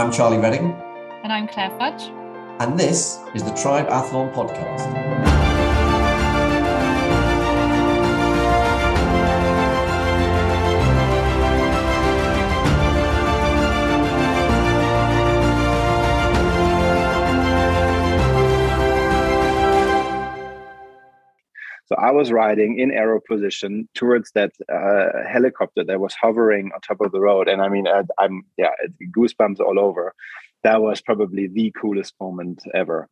I'm Charlie Reading. And I'm Claire Fudge. And this is the Triathlon Podcast. I was riding in arrow position towards that uh, helicopter that was hovering on top of the road, and I mean, I, I'm yeah, goosebumps all over. That was probably the coolest moment ever.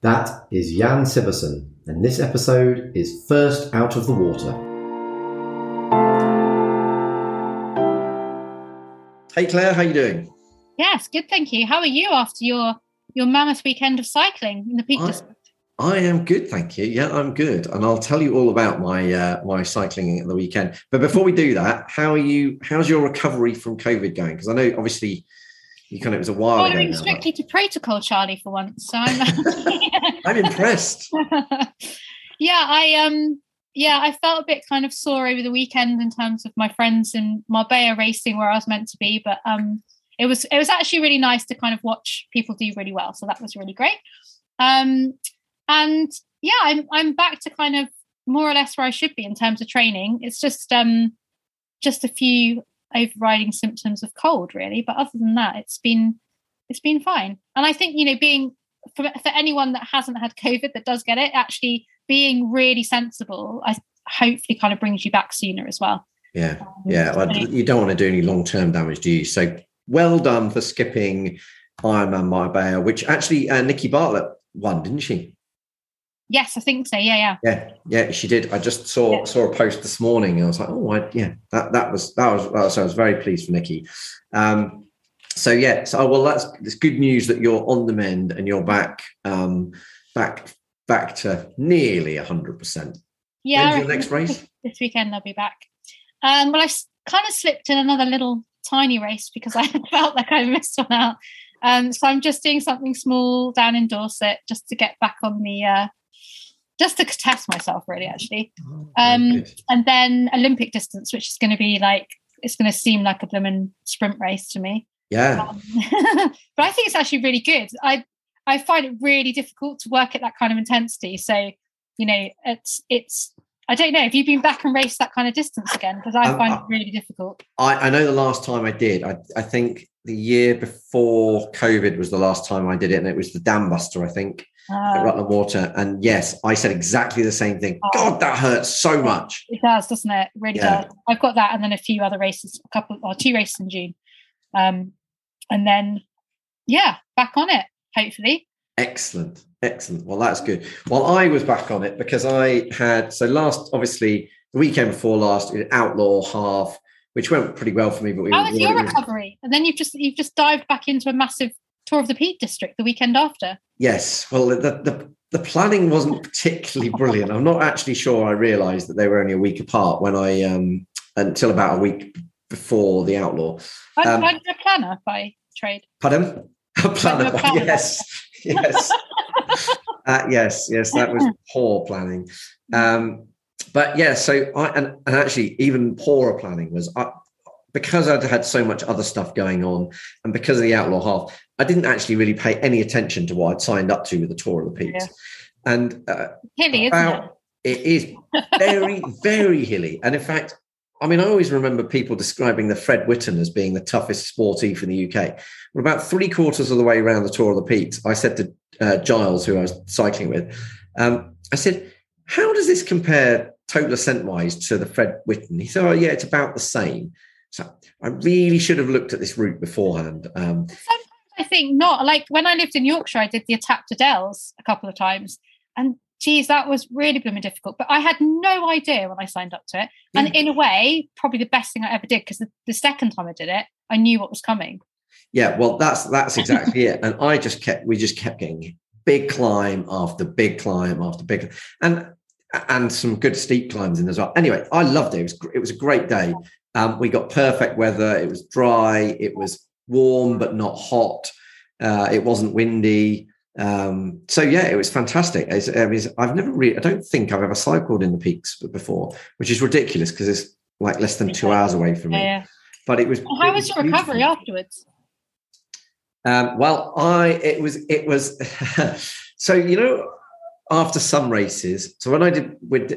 That is Jan Sibbersen, and this episode is First Out of the Water. Hey Claire, how you doing? Yes, good, thank you. How are you after your your mammoth weekend of cycling in the Peak I, District? I am good, thank you. Yeah, I'm good, and I'll tell you all about my uh, my cycling at the weekend. But before we do that, how are you? How's your recovery from COVID going? Because I know obviously you kind of it was a while Following ago. strictly to protocol, Charlie, for once. So I'm I'm impressed. yeah, I um yeah, I felt a bit kind of sore over the weekend in terms of my friends in Marbella racing where I was meant to be, but um it was it was actually really nice to kind of watch people do really well. So that was really great. Um and yeah, I'm I'm back to kind of more or less where I should be in terms of training. It's just um just a few overriding symptoms of cold, really. But other than that, it's been it's been fine. And I think you know, being for, for anyone that hasn't had COVID that does get it, actually being really sensible, I hopefully kind of brings you back sooner as well. Yeah, um, yeah. Well, you don't want to do any long term damage, do you? So well done for skipping Ironman Marbella, which actually uh, Nikki Bartlett won, didn't she? Yes, I think so. Yeah, yeah, yeah, yeah. She did. I just saw yeah. saw a post this morning, and I was like, oh, I, yeah, that that was that was. That was I was very pleased for Nikki. Um, so yeah, so well, that's it's good news that you're on the mend and you're back, um, back back to nearly hundred percent. Yeah, When's your next race this weekend. I'll be back. Um, well, I kind of slipped in another little tiny race because I felt like I missed one out. Um, so I'm just doing something small down in Dorset just to get back on the uh, just to test myself really actually oh, um, and then olympic distance which is going to be like it's going to seem like a blooming sprint race to me yeah um, but i think it's actually really good i i find it really difficult to work at that kind of intensity so you know it's it's I don't know. Have you been back and raced that kind of distance again? Because I um, find it really difficult. I, I know the last time I did, I, I think the year before COVID was the last time I did it, and it was the Dam Buster, I think, uh, Rutland Water. And yes, I said exactly the same thing. Oh, God, that hurts so much. It does, doesn't it? it really yeah. does. I've got that, and then a few other races, a couple or two races in June, um, and then yeah, back on it. Hopefully. Excellent. Excellent. Well, that's good. Well, I was back on it because I had so last, obviously, the weekend before last, Outlaw half, which went pretty well for me. But we, how was your recovery? And then you've just you've just dived back into a massive tour of the Peak District the weekend after. Yes. Well, the the, the planning wasn't particularly brilliant. I'm not actually sure I realised that they were only a week apart when I um until about a week before the Outlaw. Um, I'm a planner by trade. Pardon? A planner. planner. Yes. Yes. uh, yes, yes, that was poor planning. Um, but yeah, so I and, and actually even poorer planning was I, because I'd had so much other stuff going on, and because of the outlaw half, I didn't actually really pay any attention to what I'd signed up to with the tour of the peaks. Yeah. And uh, hilly, about, it? it is very, very hilly. And in fact, I mean, I always remember people describing the Fred Whitten as being the toughest sportive in the UK. We're about three quarters of the way around the Tour of the Peaks. I said to uh, Giles, who I was cycling with, um, I said, "How does this compare total ascent wise to the Fred Whitten?" He said, "Oh, yeah, it's about the same." So I really should have looked at this route beforehand. Um, I think not. Like when I lived in Yorkshire, I did the Etape du Dales a couple of times, and geez, that was really blooming difficult. But I had no idea when I signed up to it. And in a way, probably the best thing I ever did because the, the, second time I did it, I knew what was coming. Yeah, well, that's that's exactly it. And I just kept we just kept getting big climb after big climb after big and and some good steep climbs in as well. Anyway, I loved it. It was it was a great day. Um, we got perfect weather. It was dry. It was warm but not hot. Uh, it wasn't windy. Um, so yeah, it was fantastic. It's, I've never really, I don't think I've ever cycled in the peaks before, which is ridiculous because it's like less than two hours away from me. Yeah, But it was. well, how was your recovery afterwards? Um, well, I it was it was so you know after some races. So when I did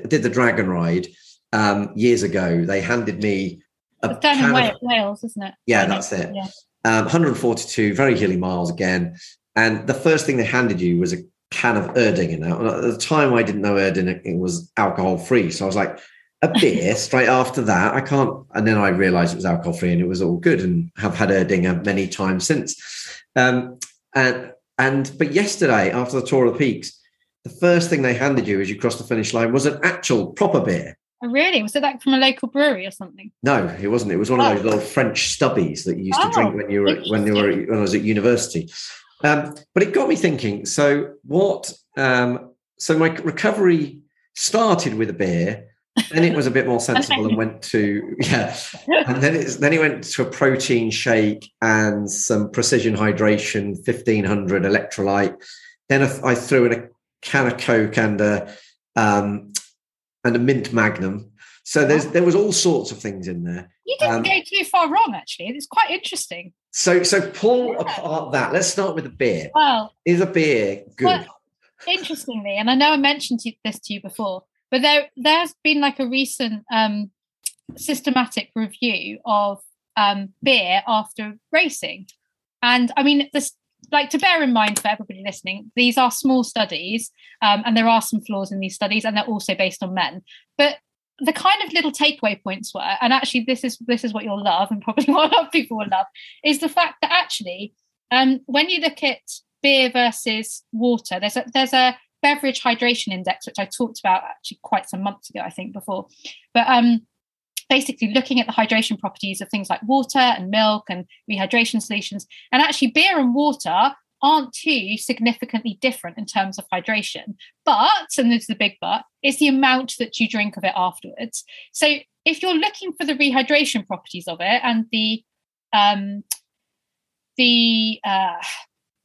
did the dragon ride um, years ago, they handed me a It's down in of- Wales, isn't it? yeah, that's it. Yeah. Um, 142, very hilly miles again. And the first thing they handed you was a can of Erding in it. And at the time, I didn't know Erding it was alcohol free. So I was like, a beer straight after that. I can't. And then I realized it was alcohol free and it was all good and have had Erdinger many times since. Um, and, and, but yesterday, after the Tour of the Peaks, the first thing they handed you as you crossed the finish line was an actual proper beer. Oh, really? Was it like from a local brewery or something? No, it wasn't. It was one of Oh. those little French stubbies that you used to Oh, drink when you were when you were when I was at university. Um, but it got me thinking. So what? Um, so my recovery started with a beer. Then it was a bit more sensible and went to yeah, and then it's then it went to a protein shake and some precision hydration, fifteen hundred electrolyte. Then I, I threw in a can of Coke and a um, and a mint Magnum. So there's there was all sorts of things in there. You didn't Um, go too far wrong, actually. It's quite interesting. So so pull Yeah. apart that. Let's start with the beer. Well, Is a beer good? Well, interestingly, and I know I mentioned this to you before, but there there's been like a recent um, systematic review of um, beer after racing, and I mean this. Like to bear in mind for everybody listening, these are small studies, um, and there are some flaws in these studies, and they're also based on men. But the kind of little takeaway points were, and actually this is this is what you'll love, and probably what a lot of people will love, is the fact that actually, um, when you look at beer versus water, there's a there's a beverage hydration index which I talked about actually quite some months ago, I think before, but um, basically looking at the hydration properties of things like water and milk and rehydration solutions, and actually beer and water aren't too significantly different in terms of hydration. But, and this is the big but, is the amount that you drink of it afterwards. So if you're looking for the rehydration properties of it and the um, the uh,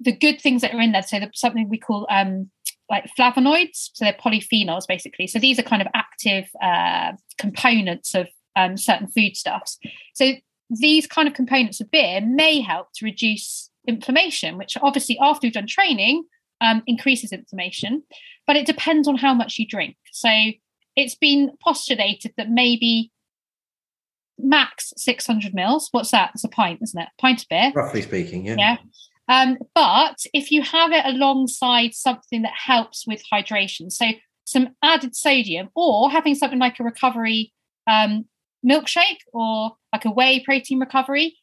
the good things that are in there, so the, something we call um, like flavonoids, so they're polyphenols basically. So these are kind of active uh, components of um, certain foodstuffs. So these kind of components of beer may help to reduce inflammation, which obviously after you've done training um, increases inflammation, but it depends on how much you drink. So it's been postulated that maybe max 600 mils. What's that? It's a pint, isn't it? A Pint of beer. Roughly speaking, yeah. Yeah. Um, but if you have it alongside something that helps with hydration, so some added sodium, or having something like a recovery um, milkshake or like a whey protein recovery,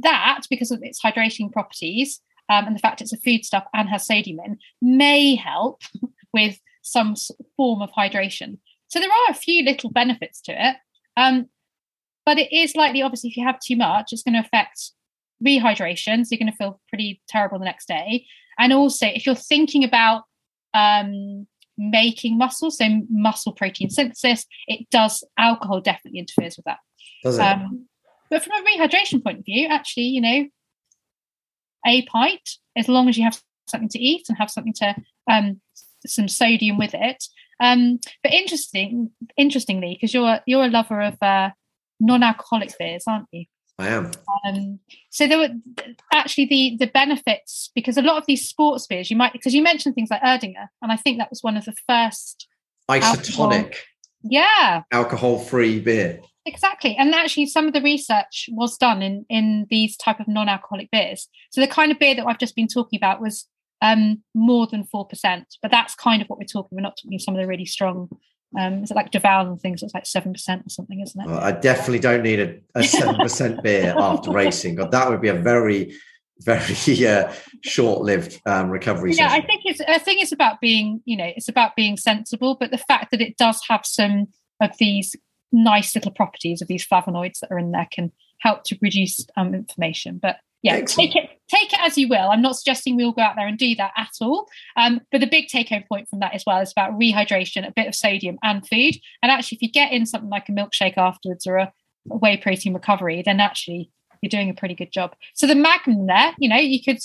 that because of its hydrating properties um, and the fact it's a foodstuff and has sodium in, may help with some form of hydration. So there are a few little benefits to it. Um, but it is likely, obviously, if you have too much, it's going to affect rehydration. So you're going to feel pretty terrible the next day. And also, if you're thinking about um, making muscle, so muscle protein synthesis, it does, alcohol definitely interferes with that. Does it? Um, but from a rehydration point of view, actually, you know, a pint, as long as you have something to eat and have something to um, some sodium with it. Um, but interesting, interestingly, because you're you're a lover of uh, non-alcoholic beers, aren't you? I am. Um, so there were actually the the benefits because a lot of these sports beers you might because you mentioned things like Erdinger, and I think that was one of the first. Isotonic, Yeah, alcohol-free beer. exactly. And actually, some of the research was done in in these type of non-alcoholic beers. So the kind of beer that I've just been talking about was um, more than four percent, but that's kind of what we're talking. We're not talking some of the really strong. Um, is it like Duvel and things? It's like seven percent or something, isn't it? Well, I definitely don't need a, a 7% beer after racing. God, that would be a very, very uh, short-lived um, recovery yeah i think it's i think it's about being you know it's about being sensible but the fact that it does have some of these nice little properties of these flavonoids that are in there can help to reduce um, inflammation but yeah Excellent. take it take it as you will. I'm not suggesting we all go out there and do that at all. Um, but the big take home point from that as well is about rehydration a bit of sodium and food. And actually if you get in something like a milkshake afterwards or a whey protein recovery then actually you're doing a pretty good job. So the magnum there you know you could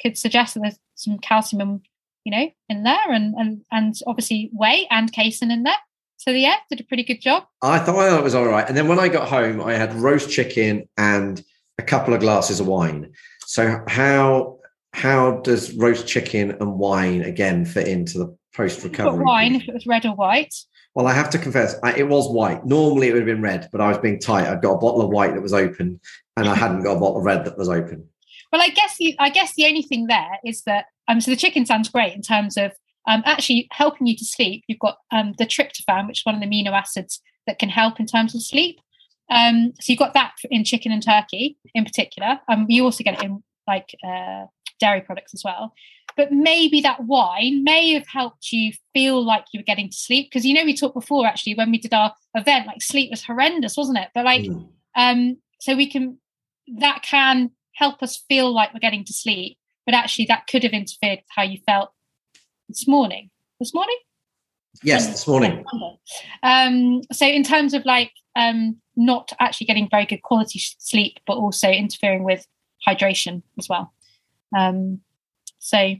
could suggest that there's some calcium and you know in there and and and obviously whey and casein in there. So yeah did a pretty good job. I thought it was all right. And then when I got home, I had roast chicken and a couple of glasses of wine. So how how does roast chicken and wine again fit into the post recovery? Wine, if it was red or white. Well, I have to confess, I, it was white. Normally, it would have been red, but I was being tight. I'd got a bottle of white that was open, and I hadn't got a bottle of red that was open. Well, I guess you, I guess the only thing there is that um, so the chicken sounds great in terms of um, actually helping you to sleep. You've got um, the tryptophan, which is one of the amino acids that can help in terms of sleep. Um, so you've got that in chicken and turkey in particular. Um, you also get it in like uh, dairy products as well. But maybe that wine may have helped you feel like you were getting to sleep because you know we talked before actually when we did our event like sleep was horrendous, wasn't it? But like, mm. um, so we can that can help us feel like we're getting to sleep, but actually that could have interfered with how you felt this morning. This morning? Yes, this morning. Um, so in terms of like um, not actually getting very good quality sleep, but also interfering with hydration as well. Um, so,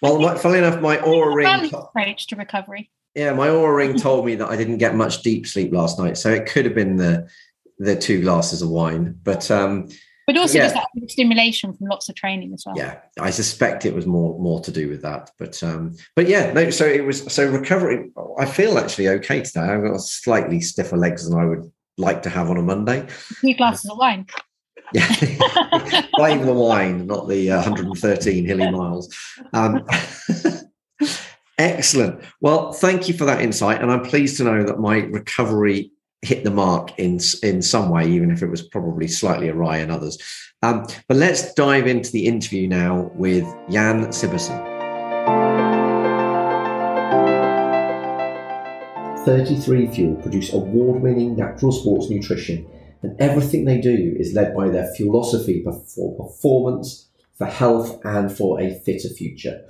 well, my, funnily enough, my Oura ring approach to recovery. Yeah, my Oura ring told me that I didn't get much deep sleep last night, so it could have been the the two glasses of wine. But um, but also yeah. that stimulation from lots of training as well. Yeah, I suspect it was more more to do with that. But um, but yeah, no. So it was so recovery. I feel actually okay today. I've got slightly stiffer legs than I would like to have on a Monday. Two glasses of wine. Yeah, blame the wine, not the uh, 113 hilly miles. Um, excellent. Well, thank you for that insight, and I'm pleased to know that my recovery hit the mark in in some way, even if it was probably slightly awry in others. Um, but let's dive into the interview now with Jan Sibbersen. 33 Fuel produce award winning natural sports nutrition, and everything they do is led by their philosophy for performance, for health, and for a fitter future.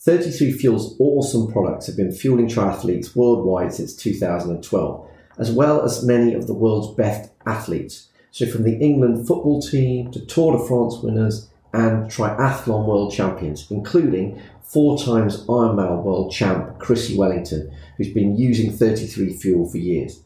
33 Fuel's awesome products have been fueling triathletes worldwide since 2012 as well as many of the world's best athletes. So, from the England football team to Tour de France winners and triathlon world champions, including four times Ironman world champ Chrissie Wellington, who's been using 33 Fuel for years.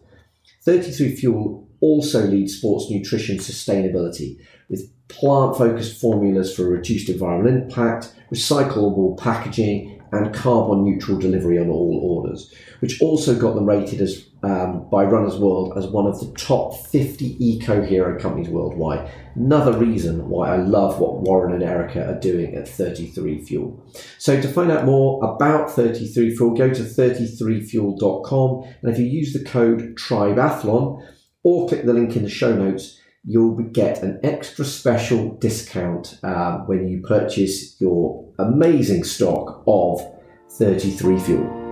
33 Fuel also leads sports nutrition sustainability with plant focused formulas for reduced environmental impact, recyclable packaging, and carbon neutral delivery on all orders, which also got them rated as um, by Runners World as one of the top 50 eco hero companies worldwide. Another reason why I love what Warren and Erica are doing at 33 Fuel. So to find out more about 33 Fuel, go to 33fuel.com and if you use the code TRIBATHLON or click the link in the show notes, you'll get an extra special discount uh, when you purchase your amazing stock of 33 Fuel.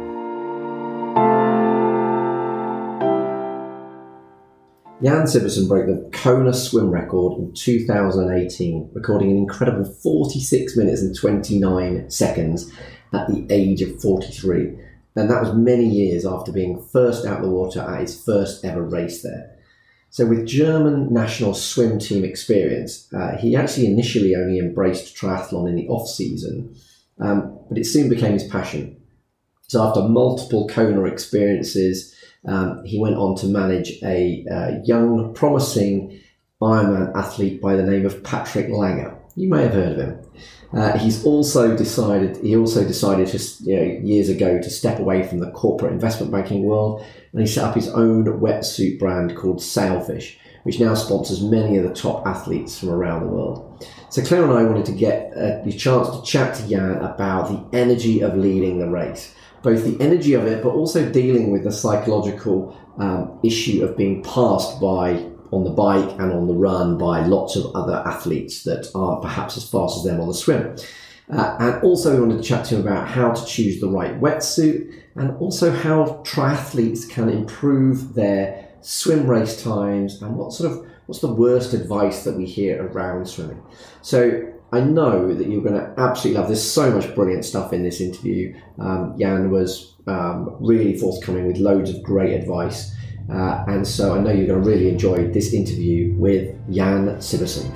Jan Sibbersen broke the Kona swim record in 2018, recording an incredible 46 minutes and 29 seconds at the age of 43. And that was many years after being first out of the water at his first ever race there. So, with German national swim team experience, uh, he actually initially only embraced triathlon in the off season, um, but it soon became his passion. So, after multiple Kona experiences, um, he went on to manage a uh, young, promising Ironman athlete by the name of Patrick Lange. You may have heard of him. Uh, he's also decided. He also decided just you know, years ago to step away from the corporate investment banking world, and he set up his own wetsuit brand called Sailfish, which now sponsors many of the top athletes from around the world. So Claire and I wanted to get uh, the chance to chat to Jan about the energy of leading the race both the energy of it, but also dealing with the psychological um, issue of being passed by on the bike and on the run by lots of other athletes that are perhaps as fast as them on the swim. Uh, and also, we wanted to chat to him about how to choose the right wetsuit and also how triathletes can improve their swim race times and what sort of what's the worst advice that we hear around swimming. So I know that you're going to absolutely love. There's so much brilliant stuff in this interview. Um, Jan was um, really forthcoming with loads of great advice, uh, and so I know you're going to really enjoy this interview with Jan Sibbersen.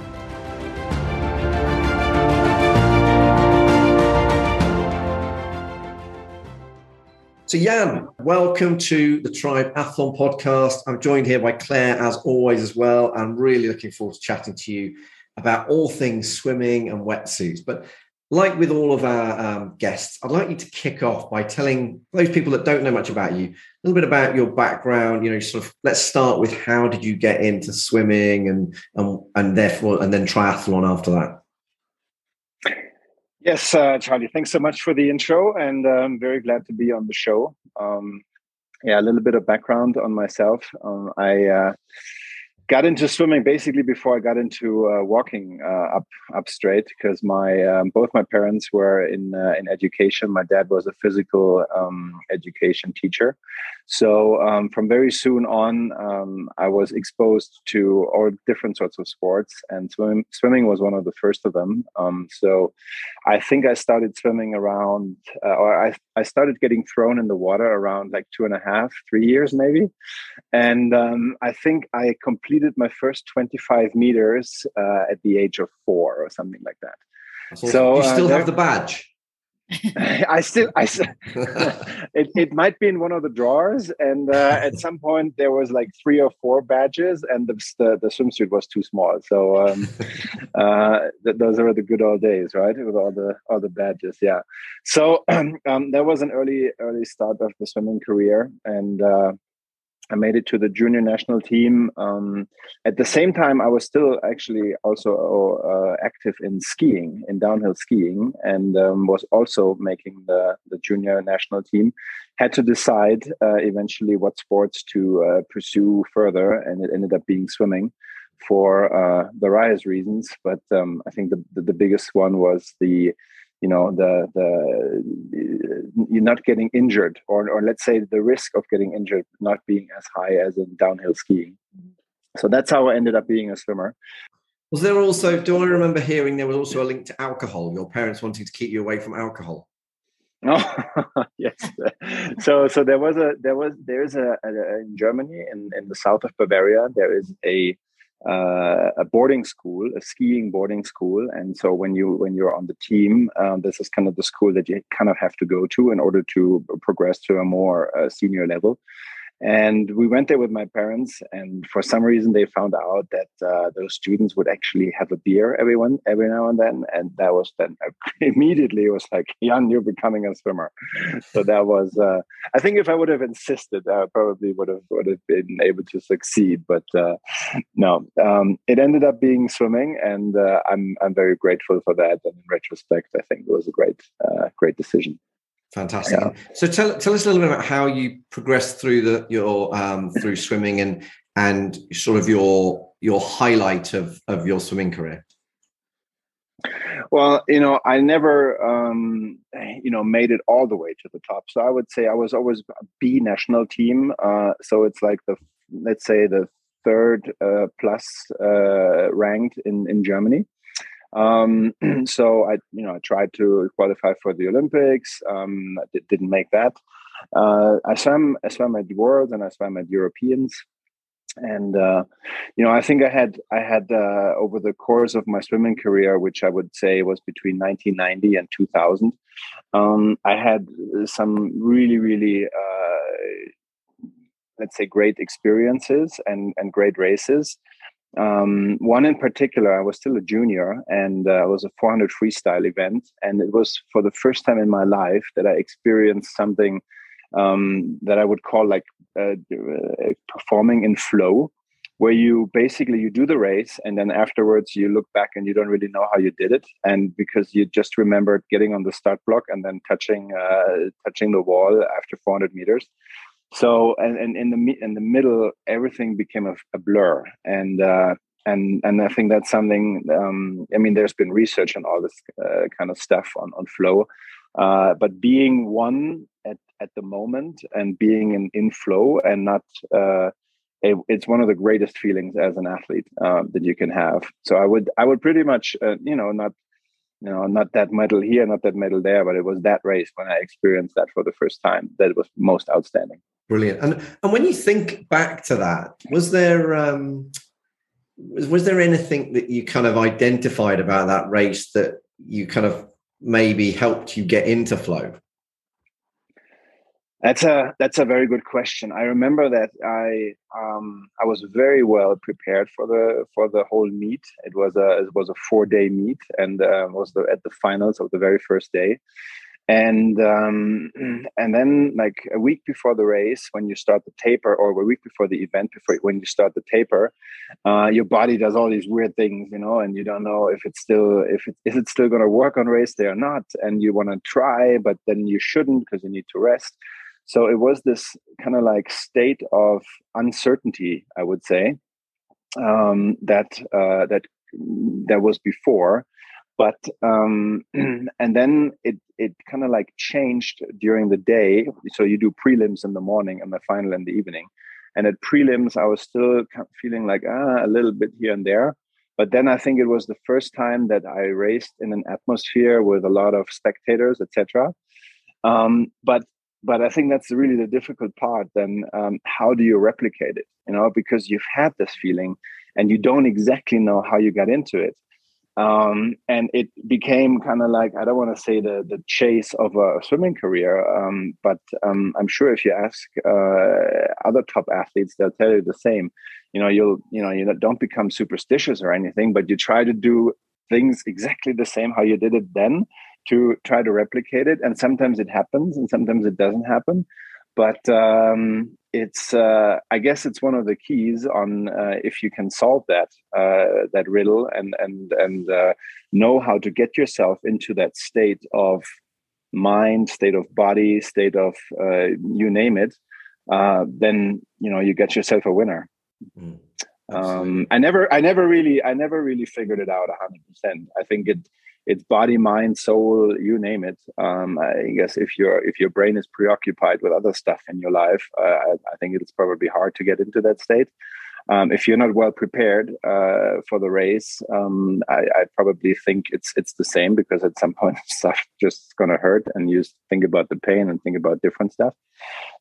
So, Jan, welcome to the Triathlon podcast. I'm joined here by Claire, as always, as well. I'm really looking forward to chatting to you about all things swimming and wetsuits. But like with all of our um, guests, I'd like you to kick off by telling those people that don't know much about you a little bit about your background. You know, sort of. Let's start with how did you get into swimming, and and and therefore, and then triathlon after that. Yes, uh, Charlie. Thanks so much for the intro, and I'm um, very glad to be on the show. Um, yeah, a little bit of background on myself. Um, I. Uh, got into swimming basically before I got into uh, walking uh, up up straight because my um, both my parents were in uh, in education. My dad was a physical um, education teacher, so um, from very soon on, um, I was exposed to all different sorts of sports, and swim, swimming was one of the first of them. Um, so I think I started swimming around, uh, or I I started getting thrown in the water around like two and a half, three years maybe, and um, I think I completed my first 25 meters uh, at the age of four or something like that. So you uh, still uh, have the badge. I still, I, it, it might be in one of the drawers, and uh, at some point there was like three or four badges, and the the, the swimsuit was too small. So um, uh, th- those are the good old days, right? With all the all the badges, yeah. So um, that was an early early start of the swimming career, and uh, I made it to the junior national team. Um, at the same time, I was still actually also uh, active in skiing, in downhill skiing, and um, was also making the, the junior national team. Had to decide uh, eventually what sports to uh, pursue further, and it ended up being swimming for uh, various reasons. But um, I think the, the, the biggest one was the you know the the uh, you're not getting injured or or let's say the risk of getting injured not being as high as in downhill skiing. So that's how i ended up being a swimmer. Was there also do i remember hearing there was also a link to alcohol? Your parents wanting to keep you away from alcohol. No oh, yes. So so there was a there was there is a, a, in Germany in in the south of Bavaria there is a uh, a boarding school, a skiing boarding school, and so when you when you're on the team, um, this is kind of the school that you kind of have to go to in order to progress to a more uh, senior level. And we went there with my parents, and for some reason, they found out that uh, those students would actually have a beer every one every now and then, and that was then immediately it was like, "Jan, you're becoming a swimmer." so that was, uh, I think, if I would have insisted, I probably would have would have been able to succeed. But uh, no, um, it ended up being swimming, and uh, I'm I'm very grateful for that. And in retrospect, I think it was a great uh, great decision. Fantastic. Yeah. So tell tell us a little bit about how you progressed through the your um, through swimming and and sort of your your highlight of of your swimming career. Well, you know, I never, um, you know, made it all the way to the top. So I would say I was always B national team. Uh, so it's like the, let's say the third uh, plus uh, ranked in in Germany. Um, so I, you know, I tried to qualify for the Olympics. Um, I did, not make that. Uh, I swam, I swam at the World and I swam at Europeans. And uh, you know, I think I had I had uh, over the course of my swimming career, which I would say was between 1990 and 2000, um, I had some really, really uh, let's say great experiences and and great races um, one in particular, I was still a junior, and uh, it was a 400 freestyle event, and it was for the first time in my life that I experienced something um, that I would call like uh, uh, performing in flow, where you basically you do the race, and then afterwards you look back and you don't really know how you did it, and because you just remembered getting on the start block and then touching uh, touching the wall after 400 meters so and, and in the in the middle everything became a, a blur and uh, and and I think that's something. Um, I mean, there's been research on all this uh, kind of stuff on on flow, uh, but being one at at the moment and being in in flow and not. Uh, it, it's one of the greatest feelings as an athlete uh, that you can have. So I would I would pretty much uh, you know not you know not that medal here, not that medal there, but it was that race when I experienced that for the first time that was most outstanding. Brilliant. And and when you think back to that, was there um, was, was there anything that you kind of identified about that race that you kind of maybe helped you get into flow? That's a that's a very good question. I remember that I um, I was very well prepared for the for the whole meet. It was a it was a four day meet and uh, was the, at the finals of the very first day and um, and then like a week before the race when you start the taper or a week before the event before when you start the taper uh, your body does all these weird things you know and you don't know if it's still if it is it still going to work on race day or not and you want to try but then you shouldn't because you need to rest so it was this kind of like state of uncertainty i would say um, that uh, that that was before. But um, and then it it kind of like changed during the day. So you do prelims in the morning and the final in the evening. And at prelims i was still feeling like ah, a little bit here and there. But then i think it was the first time that i raced in an atmosphere with a lot of spectators etc um, but but i think that's really the difficult part then um, how do you replicate it you know? Because you've had this feeling and you don't exactly know how you got into it. Um, and it became kind of like I don't want to say the the chase of a swimming career, um, but um, I'm sure if you ask uh, other top athletes, they'll tell you the same. You know, you'll you know you don't become superstitious or anything, but you try to do things exactly the same how you did it then to try to replicate it, and sometimes it happens, and sometimes it doesn't happen but um, it's uh, I guess it's one of the keys on uh, if you can solve that uh, that riddle and and and uh, know how to get yourself into that state of mind, state of body, state of uh, you name it, uh, then you know you get yourself a winner. Mm, um, I never I never really I never really figured it out hundred percent. I think it it's body mind soul you name it. Um, i guess if your if your brain is preoccupied with other stuff in your life uh, I, I, think it's probably hard to get into that state. Um, if you're not well prepared uh, for the race um, I, I, probably think it's it's the same because at some point stuff just to hurt and you think about the pain and think about different stuff.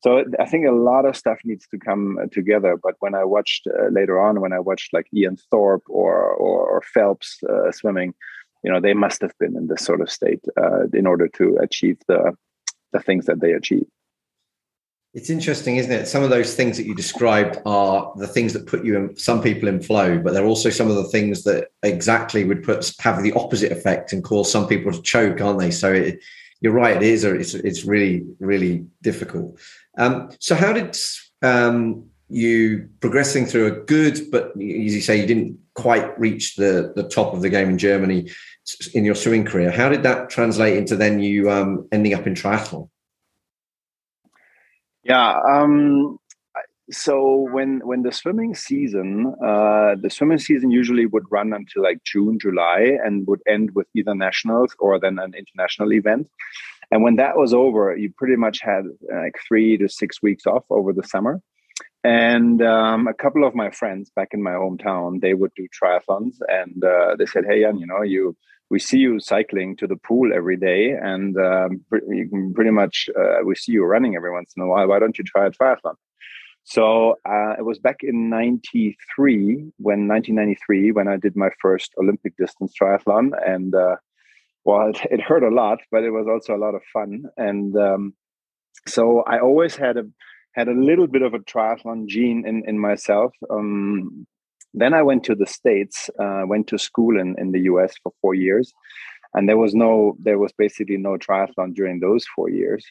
So i think a lot of stuff needs to come together but when i watched uh, later on when i watched like ian thorpe or or, or phelps uh, swimming you know they must have been in this sort of state uh, in order to achieve the the things that they achieve it's interesting isn't it? Some of those things that you described are the things that put you in some people in flow but they're also some of the things that exactly would put have the opposite effect and cause some people to choke aren't they? So it, you're right it is or it's, it's really really difficult. Um, so how did um, you progressing through a good but as you say you didn't quite reach the the top of the game in germany in your swimming career. How did that translate into then you um, ending up in triathlon? Yeah. Um, so when when the swimming season, uh, the swimming season usually would run until like June, July, and would end with either nationals or then an international event. And when that was over, you pretty much had like three to six weeks off over the summer. And um, a couple of my friends back in my hometown, they would do triathlons, and uh, they said, "Hey, Jan, you know, you we see you cycling to the pool every day, and um, pretty much uh, we see you running every once in a while. Why don't you try a triathlon?" So uh, it was back in '93, when 1993, when I did my first Olympic distance triathlon, and uh, well, it, it, hurt a lot, but it was also a lot of fun. And um, so I always had a had a little bit of a triathlon gene in in myself. Um, then I went to the states, uh, went to school in in the US for four years, and there was no there was basically no triathlon during those four years.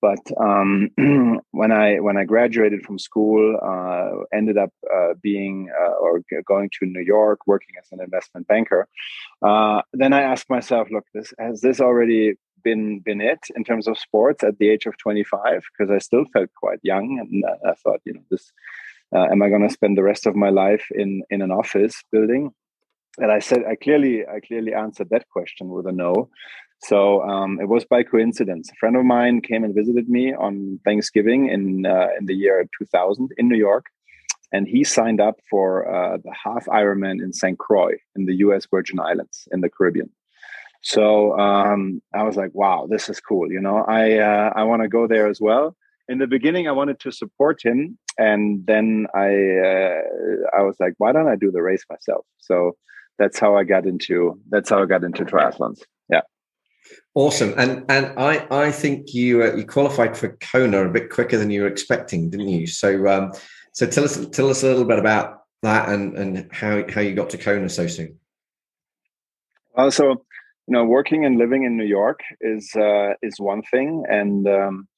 But um, when I when I graduated from school, uh, ended up uh, being uh, or going to New York, working as an investment banker. Uh, then I asked myself, look, this has this already been been it in terms of sports at the age of 25 because I still felt quite young and I thought you know this uh, am I going to spend the rest of my life in in an office building and I said I clearly I clearly answered that question with a no so um, it was by coincidence a friend of mine came and visited me on Thanksgiving in uh, in the year 2000 in New York and he signed up for uh, the half Ironman in St. Croix in the U.S. Virgin Islands in the Caribbean. So um, I was like, wow, this is cool. You know, I uh, I want to go there as well. In the beginning, I wanted to support him, and then I uh, I was like, why don't I do the race myself? So that's how I got into that's how I got into triathlons. Yeah. Awesome, and and I I think you uh, you qualified for Kona a bit quicker than you were expecting, didn't you? So um, so tell us tell us a little bit about that and and how how you got to Kona so soon. Well, so you know, working and living in New York is uh, is one thing, and um,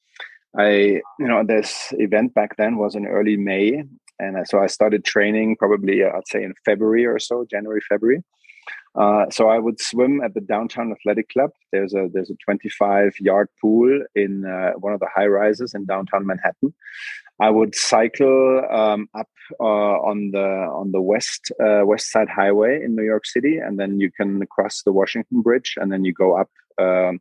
I you know this event back then was in early May, and so I started training probably uh, I'd say in February or so, January February, uh, so I would swim at the downtown athletic club. There's a there's a 25 yard pool in uh, one of the high rises in downtown Manhattan. I would cycle um, up uh, on the on the west uh, west side highway in New York City, and then you can cross the Washington Bridge, and then you go up. Um,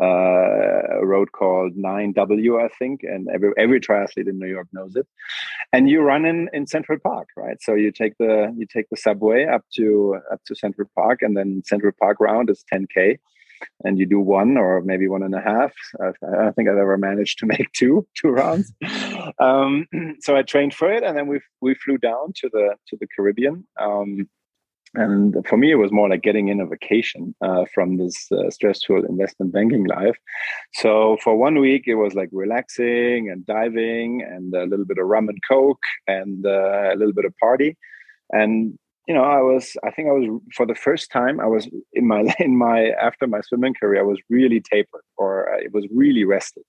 uh, a road called 9W, I think, and every every triathlete in New York knows it. And you run in in Central Park, right? So you take the you take the subway up to up to Central Park, and then Central Park round is 10k, and you do one or maybe one and a half. I, I don't think I've ever managed to make two two rounds. Um, so I trained for it, and then we we flew down to the to the Caribbean. Um, and for me, it was more like getting in a vacation uh, from this uh, stressful investment banking life. So for one week, it was like relaxing and diving and a little bit of rum and coke and uh, a little bit of party. And you know, I was, I think I was for the first time, I was in my, in my, after my swimming career, I was really tapered or uh, it was really rested.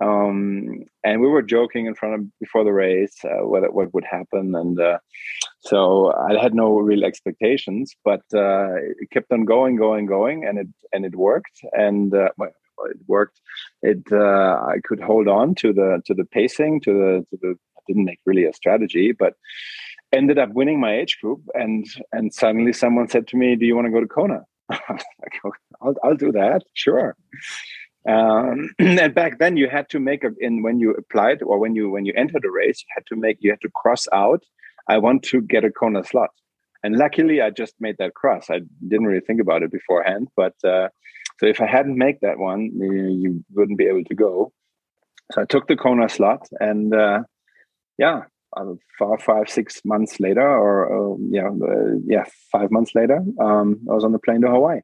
Um, and we were joking in front of, before the race, uh, what, what would happen. And uh, so I had no real expectations, but uh, it kept on going, going, going, and it, and it worked. And uh, it worked. It, uh, I could hold on to the, to the pacing, to the, to the, I didn't make really a strategy, but ended up winning my age group and and suddenly someone said to me do you want to go to kona like, I'll, I'll do that sure um, and back then you had to make a in when you applied or when you when you entered a race you had to make you had to cross out i want to get a Kona slot. And luckily i just made that cross. I didn't really think about it beforehand but uh, so if i hadn't made that one you, you, wouldn't be able to go. So i took the Kona slot and uh, yeah uh, six months later, or uh, yeah, uh, yeah, five months later, um, I was on the plane to Hawaii.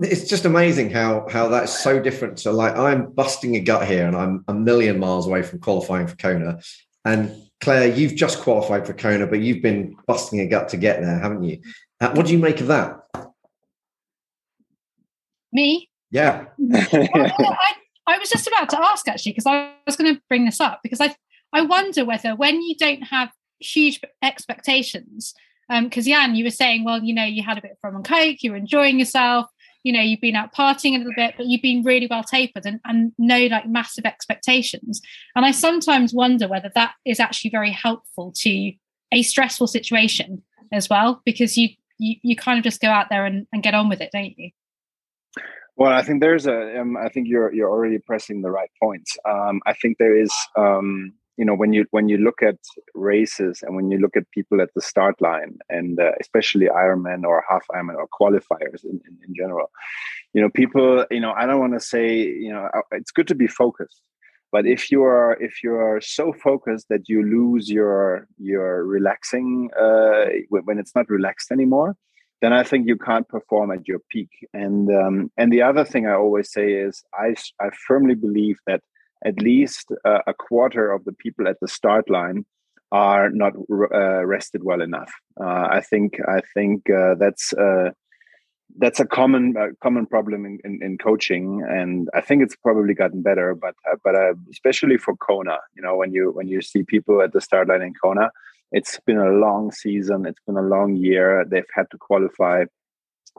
It's just amazing how how that's so different. So, like, I'm busting a gut here, and I'm a million miles away from qualifying for Kona. And Claire, you've just qualified for Kona, but you've been busting a gut to get there, haven't you? Uh, what do you make of that? Me? Yeah. I, I was just about to ask actually because I was going to bring this up because I I wonder whether when you don't have huge expectations, because um, Jan, you were saying, well, you know, you had a bit of rum and coke, you were enjoying yourself, you know, you've been out partying a little bit, but you've been really well tapered and, and no like massive expectations. And I sometimes wonder whether that is actually very helpful to a stressful situation as well, because you you, you kind of just go out there and, and get on with it, don't you? Well, I think there's a. Um, I think you're you're already pressing the right points. Um, I think there is um, you know when you when you look at races and when you look at people at the start line and uh, especially ironman or half ironman or qualifiers in, in, in general you know people you know i don't want to say you know uh, it's good to be focused but if you are if you are so focused that you lose your your relaxing uh, when it's not relaxed anymore then i think you can't perform at your peak. And um, and the other thing i always say is i i firmly believe that at least uh, a quarter of the people at the start line are not uh, rested well enough. Uh, I think I think uh, that's uh, that's a common uh, common problem in, in, in, coaching, and I think it's probably gotten better. But but especially for Kona, you know, when you when you see people at the start line in Kona, it's been a long season. It's been a long year. They've had to qualify.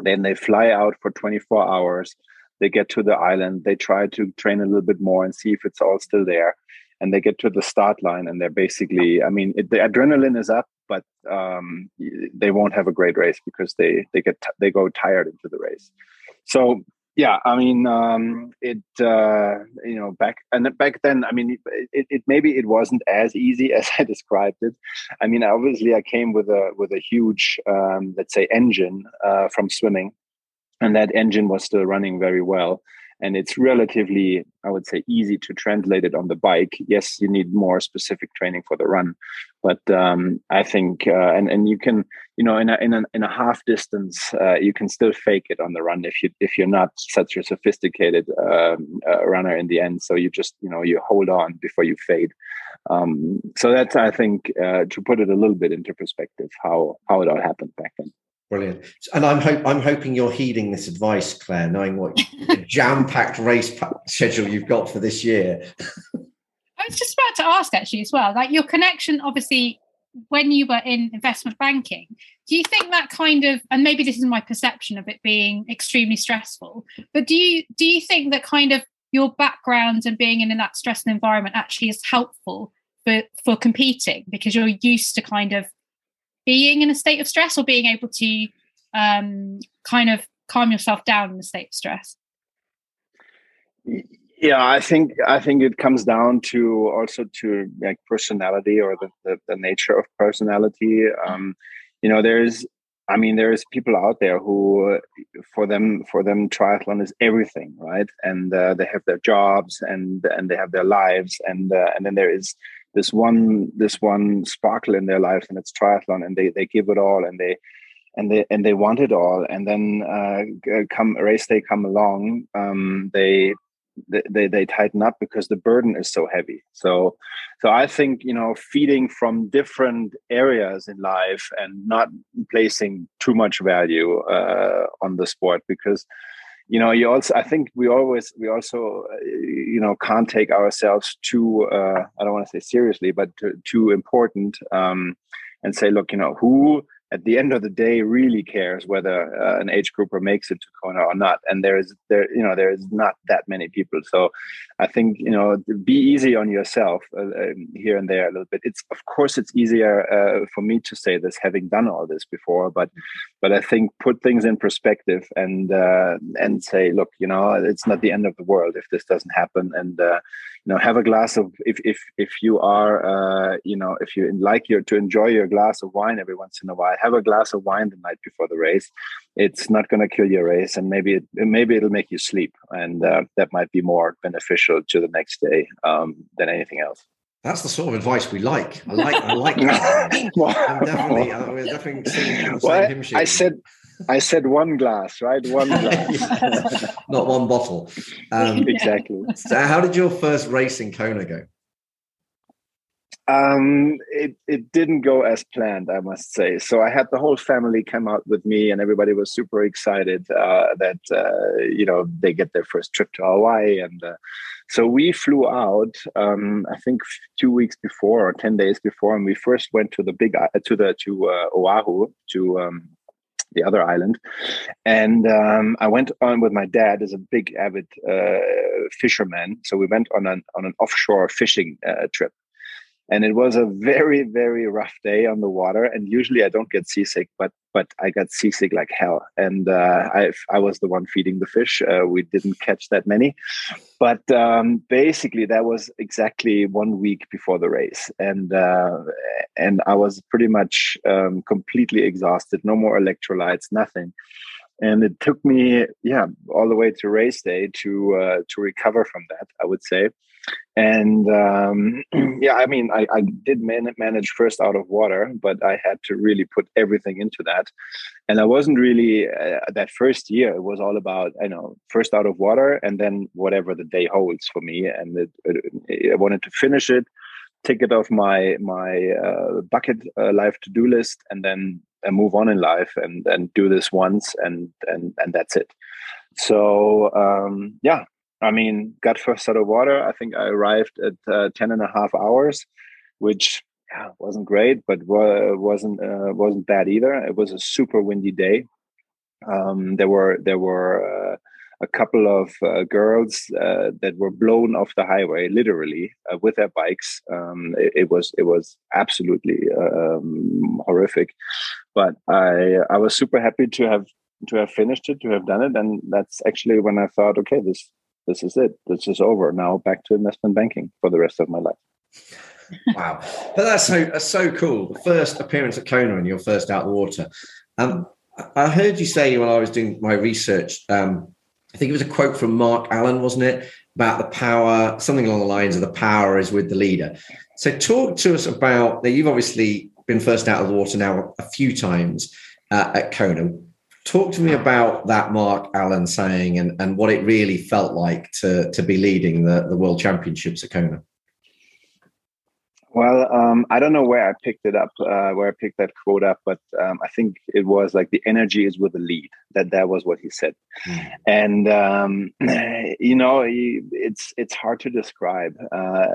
Then they fly out for 24 hours they get to the island they try to train a little bit more and see if it's all still there. And they get to the start line and they're basically i mean it, the adrenaline is up but um, they won't have a great race because they they get they go tired into the race. So yeah i mean um, it uh, you know back and back then i mean it, it maybe it wasn't as easy as i described it. I mean obviously i came with a with a huge um, let's say engine uh, from swimming and that engine was still running very well. And it's relatively i would say easy to translate it on the bike. Yes you need more specific training for the run but um, i think uh, and and you can you know in a in a, in a half distance uh, you can still fake it on the run if you if you're not such a sophisticated um, uh, runner in the end. So you just you know you hold on before you fade. Um, so that's i think uh, to put it a little bit into perspective how how it all happened back then Brilliant. And I'm hope I'm hoping you're heeding this advice, Claire, knowing what jam-packed race schedule you've got for this year. I was just about to ask actually as well, like your connection, obviously, when you were in investment banking, do you think that kind of, and maybe this is my perception of it being extremely stressful, but do you do you think that kind of your background and being in, in that stressful environment actually is helpful for for competing because you're used to kind of being in a state of stress or being able to um, kind of calm yourself down in a state of stress? Yeah, I think I think it comes down to also to like personality or the, the, the nature of personality. Um, you know, there's I mean, there's people out there who, for them, for them, triathlon is everything, right? And uh, they have their jobs and and they have their lives, and uh, and then there is this one this one sparkle in their lives and it's triathlon and they they give it all and they and they and they want it all. And then uh, come race day come along um, they they they tighten up because the burden is so heavy. So so i think you know feeding from different areas in life and not placing too much value uh, on the sport because you know you also i think we always we also uh, you know can't take ourselves too uh, i don't want to say seriously but too, too important um, and say look you know who at the end of the day really cares whether uh, an age grouper makes it to Kona or not. And there is there you know there is not that many people. So I think you know be easy on yourself uh, um, here and there a little bit. It's of course it's easier uh, for me to say this having done all this before, but but I think put things in perspective and uh, and say look you know it's not the end of the world if this doesn't happen and uh, you know have a glass of if if if you are uh, you know if you like your to enjoy your glass of wine every once in a while have a glass of wine the night before the race it's not going to kill your race and maybe it, maybe it'll make you sleep and uh, that might be more beneficial to the next day um, than anything else that's the sort of advice we like. I like. I like that. well, I'm definitely. Uh, we're definitely singing well, I said I said one glass, right? One glass, not one bottle. Um, exactly. So, how did your first race in Kona go? Um, it it didn't go as planned, I must say. So I had the whole family come out with me, and everybody was super excited uh, that uh, you know they get their first trip to Hawaii, and uh, so we flew out. Um, I think two weeks before or ten days before, and we first went to the big uh, to the to uh, Oahu to um, the other island. And um, I went on with my dad as a big avid uh, fisherman. So we went on an on an offshore fishing uh, trip and it was a very very rough day on the water. And usually i don't get seasick but but i got seasick like hell. And uh, i i was the one feeding the fish. Uh, we didn't catch that many. But um, basically that was exactly one week before the race. And uh, and i was pretty much um, completely exhausted. No more electrolytes nothing. And it took me yeah all the way to race day to uh, to recover from that i would say and um, yeah i mean i, I did man- manage first out of water but i had to really put everything into that. And i wasn't really uh, that first year it was all about you know first out of water and then whatever the day holds for me. And it, it, i wanted to finish it take it off my my uh, bucket uh, life to do list and then and move on in life and and do this once and and and that's it. So um yeah i mean got first out of water i think i arrived at uh, 10 and a half hours which yeah, wasn't great but wasn't uh, wasn't bad either. It was a super windy day. Um there were there were uh, a couple of uh, girls uh, that were blown off the highway, literally uh, with their bikes. Um, it, it, was it was absolutely um, horrific, but I I was super happy to have to have finished it, to have done it, and that's actually when I thought, okay, this this is it, this is over. Now back to investment banking for the rest of my life. wow, but that's so that's so cool. The first appearance at Kona and your first out the water. Um, I heard you say while I was doing my research um, I think it was a quote from Mark Allen, wasn't it? About the power, something along the lines of the power is with the leader. So, talk to us about that. You've obviously been first out of the water now a few times uh, at Kona. Talk to me about that Mark Allen saying and, and what it really felt like to, to be leading the, the World Championships at Kona. Well, um, I don't know where I picked it up, uh, where I picked that quote up, but um, I think it was like the energy is with the lead. That that was what he said, mm. and um, you know, it's it's hard to describe, uh,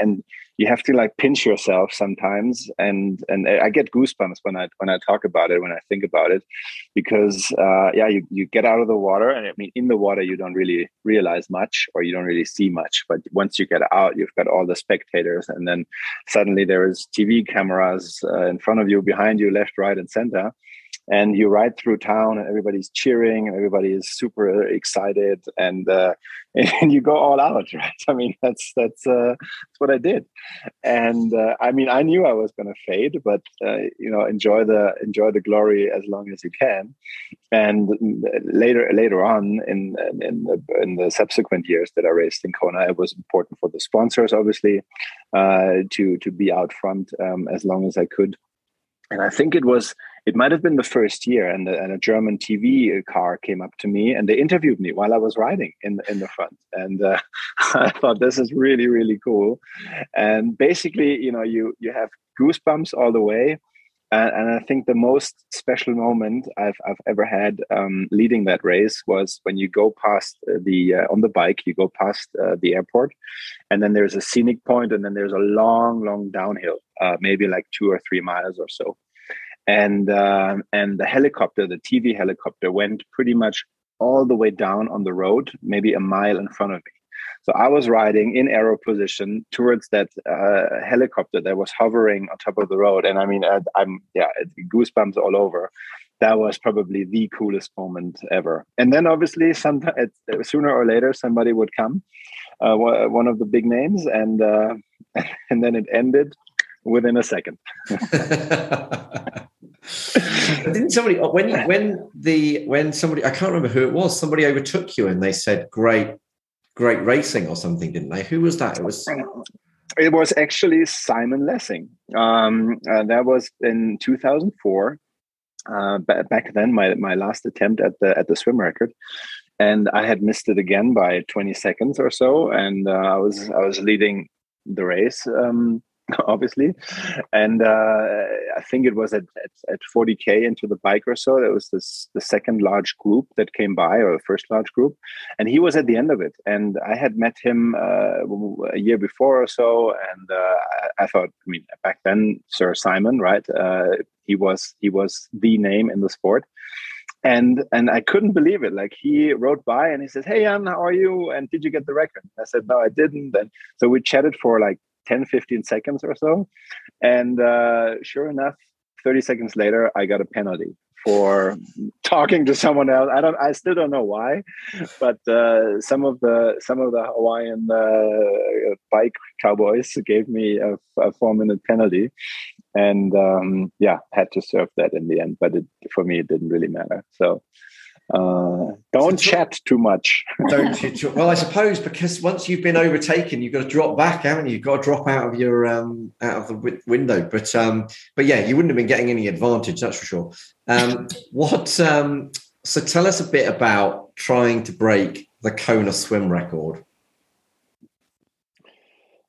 and you have to like pinch yourself sometimes and and i get goosebumps when i when i talk about it when i think about it because uh, yeah you, you get out of the water and i mean in the water you don't really realize much or you don't really see much but once you get out you've got all the spectators and then suddenly there is tv cameras uh, in front of you behind you left right and center and you ride through town and everybody's cheering and everybody is super excited and uh, and you go all out right? I mean that's that's uh, that's what i did. And uh, i mean i knew i was going to fade but uh, you know enjoy the enjoy the glory as long as you can. And later later on in in the, in the subsequent years that i raced in kona it was important for the sponsors obviously uh, to to be out front um, as long as i could. And I think it was it might have been the first year, and, and, a German TV car came up to me and they interviewed me while I was riding in in the front, and uh, I thought this is really really cool. And basically, you know, you you have goosebumps all the way. And, and I think the most special moment I've, I've ever had um, leading that race was when you go past the uh, on the bike, you go past uh, the airport, and then there's a scenic point, and then there's a long, long downhill, uh, maybe like two or three miles or so and uh, and the helicopter, the TV helicopter, went pretty much all the way down on the road, maybe a mile in front of me. So I was riding in aero position towards that uh, helicopter that was hovering on top of the road, and I mean, I, I'm yeah, goosebumps all over. That was probably the coolest moment ever. And then obviously, some sooner or later, somebody would come, uh, one of the big names, and uh, and then it ended within a second. Didn't somebody when when the when somebody I can't remember who it was somebody overtook you and they said great great racing or something didn't they? Who was that? It was it was actually Simon Lessing. Um, uh, that was in 2004. Uh, back then, my my last attempt at the at the swim record, and I had missed it again by 20 seconds or so, and uh, I was I was leading the race. Um, obviously. And uh, I think it was at, at, at 40K into the bike or so. That was this, the second large group that came by, or the first large group. And he was at the end of it. And I had met him uh, a year before or so. And uh, I, thought, I mean, back then, Sir Simon, right? Uh, he was he was the name in the sport and and I couldn't believe it. Like he wrote by and he says, "Hey, Jan, how are you? And did you get the record?" I said, "No, I didn't." And so we chatted for like 10, 15 seconds or so. And uh, sure enough, 30 seconds later, I got a penalty for talking to someone else. I don't. I still don't know why, but uh, some of the some of the Hawaiian uh, bike cowboys gave me a, a four minute penalty, and um, yeah, had to serve that in the end. But it, for me, it didn't really matter. So uh, don't so, chat too much. don't well, I suppose because once you've been overtaken, you've got to drop back, haven't you? You've got to drop out of your um, out of the w- window. But um, but yeah, you wouldn't have been getting any advantage, that's for sure. Um, what? Um, so tell us a bit about trying to break the Kona swim record.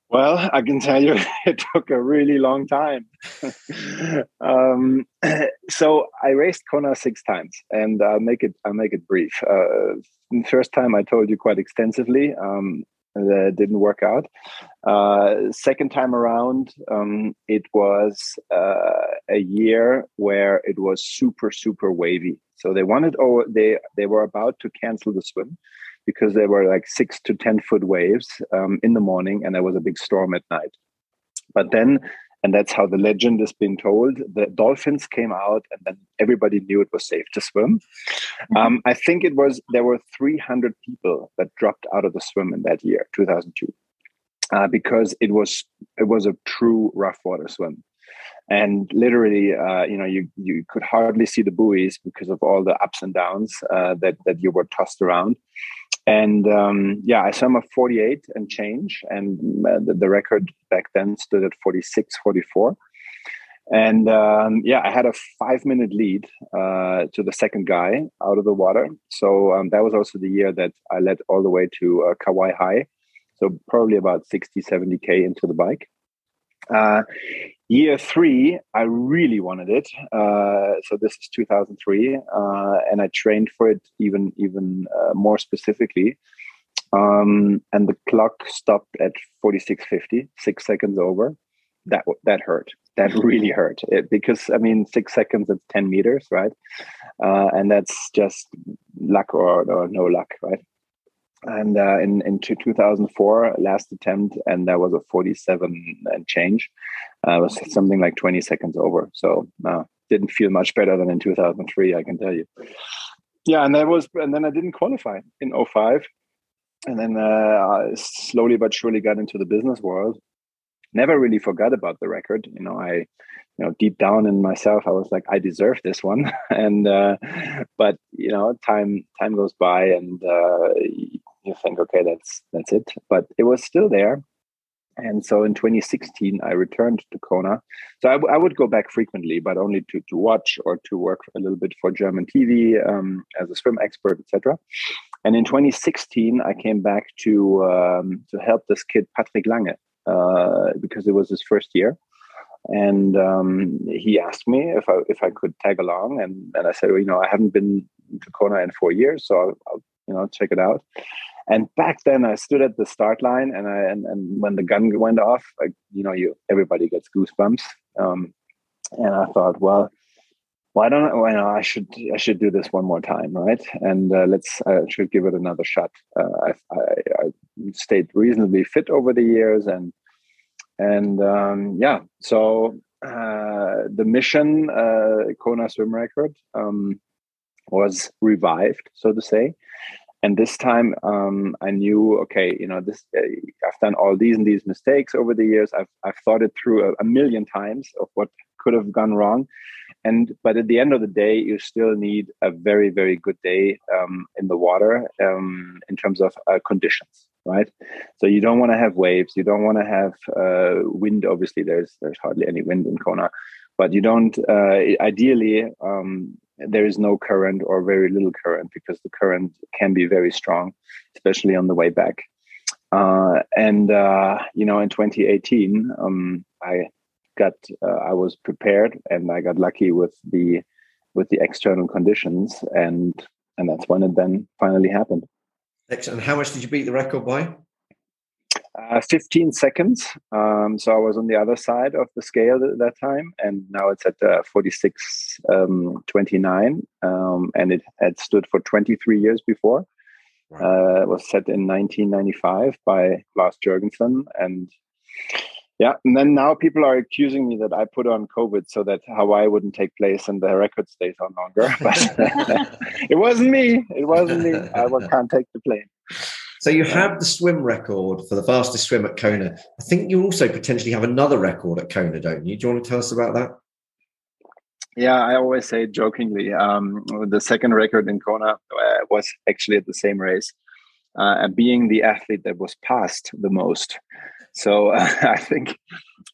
Well, I can tell you it took a really long time. um, so I raced Kona six times, and I'll make it. I'll make it brief. Uh, first time I told you quite extensively. Um, that didn't work out. Uh, second time around, um, it was uh, a year where it was super super wavy. So they wanted, oh, they they were about to cancel the swim because there were like six to 10 foot waves um, in the morning and there was a big storm at night. But then, and that's how the legend is being told, the dolphins came out and then everybody knew it was safe to swim. Mm-hmm. Um, I think it was, there were 300 people that dropped out of the swim in that year, 2002. Uh, because it was it was a true rough water swim. and literally, uh, you know, you you could hardly see the buoys because of all the ups and downs uh, that that you were tossed around. And um, yeah, I swam a 48 and change, and uh, the, the, record back then stood at 46, 44. And um, yeah, I had a five minute lead uh, to the second guy out of the water. So um, that was also the year that I led all the way to uh, Kawaihae. So probably about 60, 70K into the bike. Uh, year three, I really wanted it. Uh, so this is 2003, uh, and I trained for it even even uh, more specifically. Um, and the clock stopped at 46.50, six seconds over. That that hurt. That really hurt. It, because I mean, six seconds is 10 meters, right? Uh, and that's just luck or, or no luck, right? And uh, in in 2004 last attempt and that was a 47 and change. Uh, it was something like 20 seconds over. So uh, didn't feel much better than in 2003 i can tell you. Yeah and that was and then i didn't qualify in 05 and then uh, I slowly but surely got into the business world. Never really forgot about the record. You know i you know deep down in myself i was like i deserve this one and uh but you know time time goes by and uh you think, okay, that's that's it. But it was still there. And so in 2016, I returned to Kona. So I, w- I would go back frequently, but only to, to watch or to work a little bit for German TV um, as a swim expert, etc. And in 2016, I came back to um, to help this kid Patrick Lange uh, because it was his first year, and um, he asked me if I if I could tag along, and and I said, well, you know, I haven't been to Kona in four years, so I'll, I'll you know check it out. And back then, I stood at the start line, and I and, and when the gun went off, like you know, you everybody gets goosebumps. Um, and I thought, well, why don't I? Well, I should I should do this one more time, right? And uh, let's I should give it another shot. Uh, I, I, I, stayed reasonably fit over the years, and and um, yeah, so uh, the mission uh, Kona swim record um, was revived, so to say. And this time um, i knew okay you know this uh, i've done all these and these mistakes over the years. I've, I've thought it through a, a, million times of what could have gone wrong. And but at the end of the day you still need a very very good day um, in the water um, in terms of uh, conditions right so you don't want to have waves you don't want to have uh, wind obviously there's there's hardly any wind in kona but you don't uh, ideally um, there is no current or very little current because the current can be very strong, especially on the way back. Uh, and uh, you know, in 2018, um, I got uh, I was prepared and I got lucky with the with the external conditions, and and that's when it then finally happened. Excellent. How much did you beat the record by? Uh, 15 seconds. Um, so I was on the other side of the scale at that time, and now it's at uh, 46 um, 29, um, and it had stood for 23 years before. Uh, it was set in 1995 by Lars Jørgensen, and yeah, and then now people are accusing me that I put on COVID so that Hawaii wouldn't take place and the record stays on longer. But it wasn't me. It wasn't me. I can't take the plane. So you have the swim record for the fastest swim at Kona. I think you also potentially have another record at Kona, don't you? Do you want to tell us about that? Yeah, I always say jokingly, um, the second record in Kona uh, was actually at the same race, uh, being the athlete that was passed the most. So uh, I think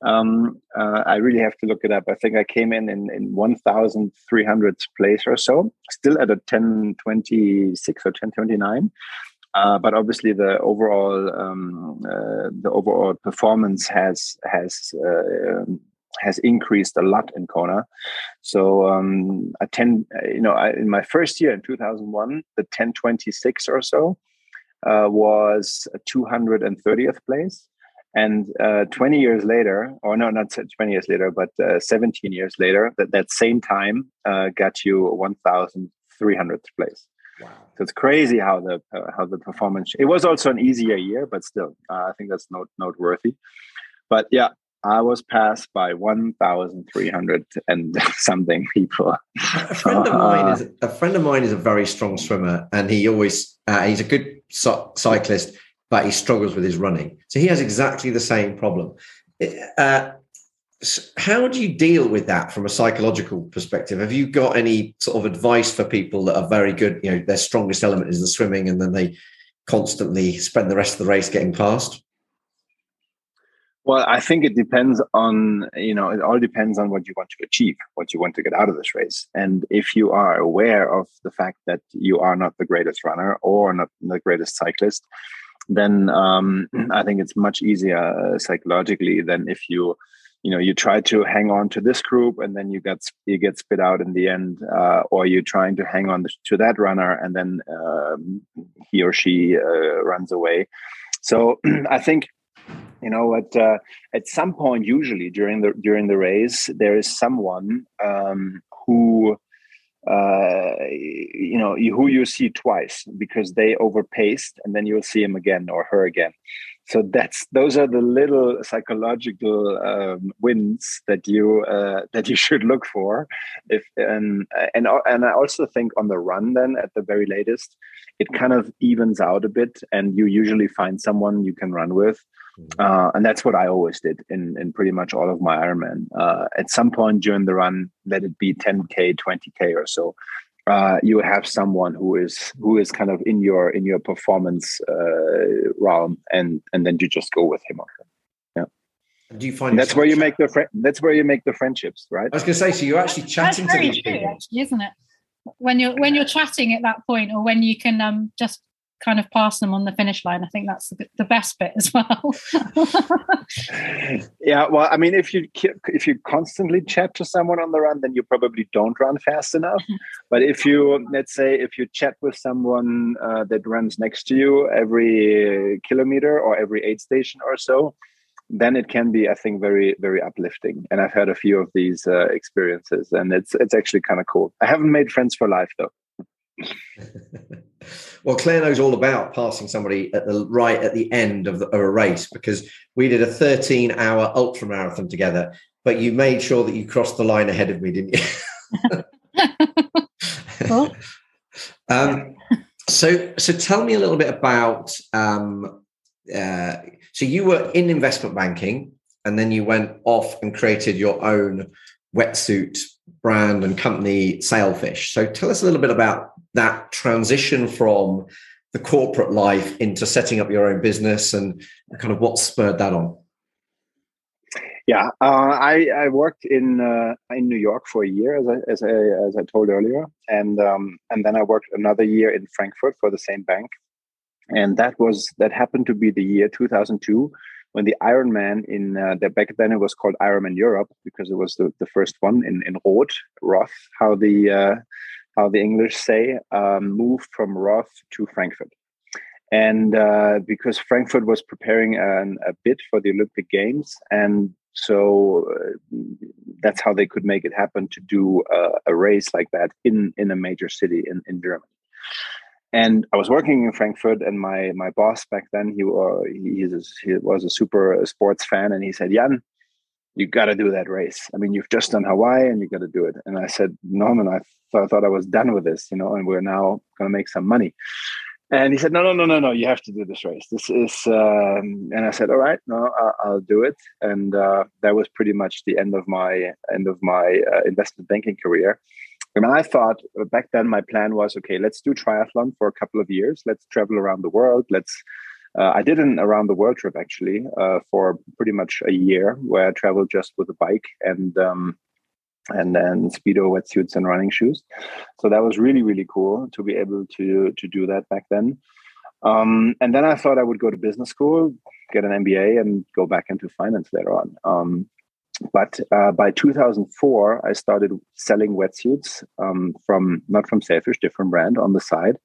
um, uh, I really have to look it up. I think I came in in, in 1,300th place or so, still at a 1026 or 1029. Uh, but obviously, the overall um, uh, the overall performance has has uh, um, has increased a lot in Kona. So um, a ten, you know, I, in my first year in 2001, the 1026 or so uh, was a 230th place. And uh, 20 years later, or no, not 20 years later, but uh, 17 years later, that, that same time got you 1,300th place. Wow. So it's crazy how the uh, how the performance. It was also an easier year, but still, uh, I think that's note noteworthy. But yeah, I was passed by one thousand three hundred and something people. A friend of mine is a friend of mine is a very strong swimmer, and he always uh, he's a good cyclist, but he struggles with his running. So he has exactly the same problem. Uh, how do you deal with that from a psychological perspective? Have you got any sort of advice for people that are very good? You know, their strongest element is the swimming, and then they constantly spend the rest of the race getting past. Well, I think it depends on, you know, it all depends on what you want to achieve, what you want to get out of this race. And if you are aware of the fact that you are not the greatest runner or not the greatest cyclist, then um, I think it's much easier uh, psychologically than if you, you know, you try to hang on to this group and then you get you get spit out in the end, uh, or you're trying to hang on to that runner and then um, he or she uh, runs away. So I think you know at uh, at some point usually during the during the race there is someone um, who uh, you know who you see twice because they overpaced and then you'll see him again or her again so that's those are the little psychological um, wins that you uh, that you should look for if and and and i also think on the run then at the very latest it kind of evens out a bit and you usually find someone you can run with. Uh, and that's what I always did in, in pretty much all of my Ironman. Uh, at some point during the run, let it be 10k, 20k or so, uh, you have someone who is who is kind of in your in your performance uh, realm, and and then you just go with him. or Yeah. Do you find that's where you make the fri- that's where you make the friendships, right? I was going to say, so you're actually chatting that's to these true, people, actually, isn't it? When you're when you're chatting at that point, or when you can um, just kind of pass them on the finish line. I think that's the, the best bit as well. yeah, well, I mean, if you if you constantly chat to someone on the run, then you probably don't run fast enough. but if you let's say if you chat with someone uh, that runs next to you every kilometer or every aid station or so, then it can be, I think, very very uplifting. And I've had a few of these uh, experiences, and it's it's actually kind of cool. I haven't made friends for life though. well, Claire knows all about passing somebody at the right at the end of, the, of a race because we did a 13 hour ultra marathon together, but you made sure that you crossed the line ahead of me, didn't you? um, so, so tell me a little bit about. Um, uh, so you were in investment banking, and then you went off and created your own wetsuit brand and company, Sailfish. So tell us a little bit about that transition from the corporate life into setting up your own business and kind of what spurred that on? Yeah, uh, I, I worked in uh, in New York for a year, as I as I, as I told earlier, and um, and then I worked another year in Frankfurt for the same bank, and that was that happened to be the year 2002 when the Ironman in uh, the back then it was called Ironman Europe because it was the, the first one in in Roth, Roth, how the uh, how the English say, um, moved from Roth to Frankfurt. And uh, because Frankfurt was preparing an, a bid for the Olympic Games, and so uh, that's how they could make it happen to do a race like that in, in a major city in, in Germany. And I was working in Frankfurt, and my my boss back then he, uh, he, he was a super sports fan, and he said, "Jan, you got to do that race. I mean, you've just done Hawaii and you got to do it. And I said, Norman, I, th- I thought I was done with this, you know, and we're now going to make some money. And he said, no, no, no, no, no, you have to do this race. This is, um, and I said, all right, no, I'll, I'll do it. And uh, that was pretty much the end of my end of my uh, investment banking career. And I thought uh, back then my plan was, okay, let's do triathlon for a couple of years. Let's travel around the world. Let's uh, I did an around the world trip actually uh, for pretty much a year, where I traveled just with a bike and um, and then speedo wetsuits and running shoes. So that was really really cool to be able to to do that back then. Um, and then I thought I would go to business school, get an MBA, and go back into finance later on. Um, but uh, by 2004, I started selling wetsuits um, from not from Sailfish, different brand on the side,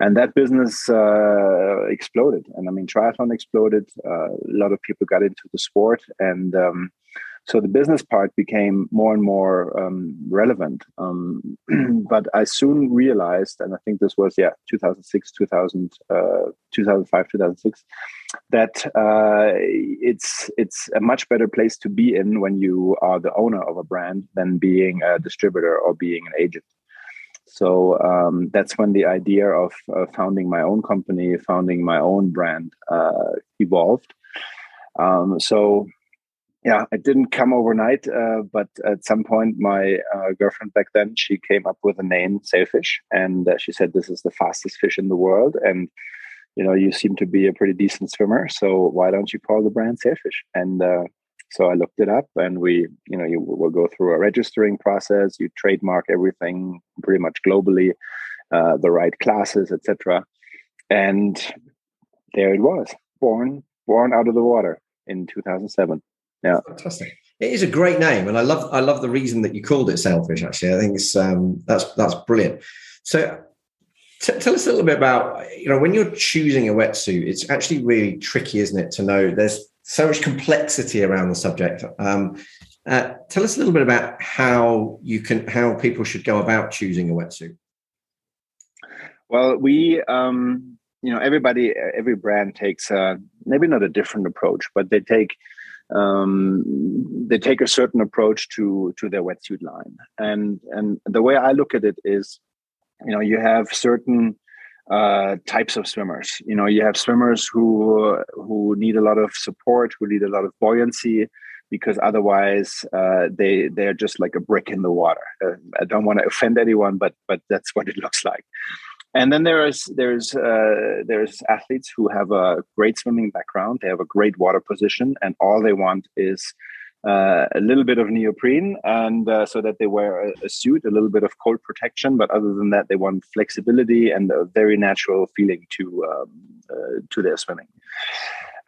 and that business uh, exploded. And I mean, triathlon exploded. Uh, a lot of people got into the sport, and um, so the business part became more and more um, relevant. Um, but I soon realized, and I think this was yeah, 2006, 2000, uh, 2005, 2006, that uh, it's it's a much better place to be in when you are the owner of a brand than being a distributor or being an agent. So um, that's when the idea of uh, founding my own company, founding my own brand uh, evolved. Um, so yeah, it didn't come overnight, uh, but at some point, my uh, girlfriend back then she came up with a name, Sailfish, and uh, she said, "This is the fastest fish in the world." And you know, you seem to be a pretty decent swimmer, so why don't you call the brand Sailfish? And uh, so I looked it up, and we, you know, you will go through a registering process. You trademark everything pretty much globally, uh, the right classes, etc. And there it was, born born out of the water in 2007. Yeah, fantastic. It is a great name, and I love I love the reason that you called it Sailfish. Actually, I think it's um, that's that's brilliant. So T- tell us a little bit about you know when you're choosing a wetsuit it's actually really tricky isn't it to know there's so much complexity around the subject um, uh, tell us a little bit about how you can how people should go about choosing a wetsuit well we um, you know everybody every brand takes a, maybe not a different approach but they take um, they take a certain approach to to their wetsuit line. And and the way i look at it is you know you have certain uh, types of swimmers. You know you have swimmers who who need a lot of support who need a lot of buoyancy because otherwise uh, they they're just like a brick in the water. Uh, i don't want to offend anyone but but that's what it looks like and then there's there's uh, there's athletes who have a great swimming background. They have a great water position and all they want is uh, a little bit of neoprene and uh, so that they wear a, a, suit a little bit of cold protection. But other than that they want flexibility and a very natural feeling to um, uh, to their swimming.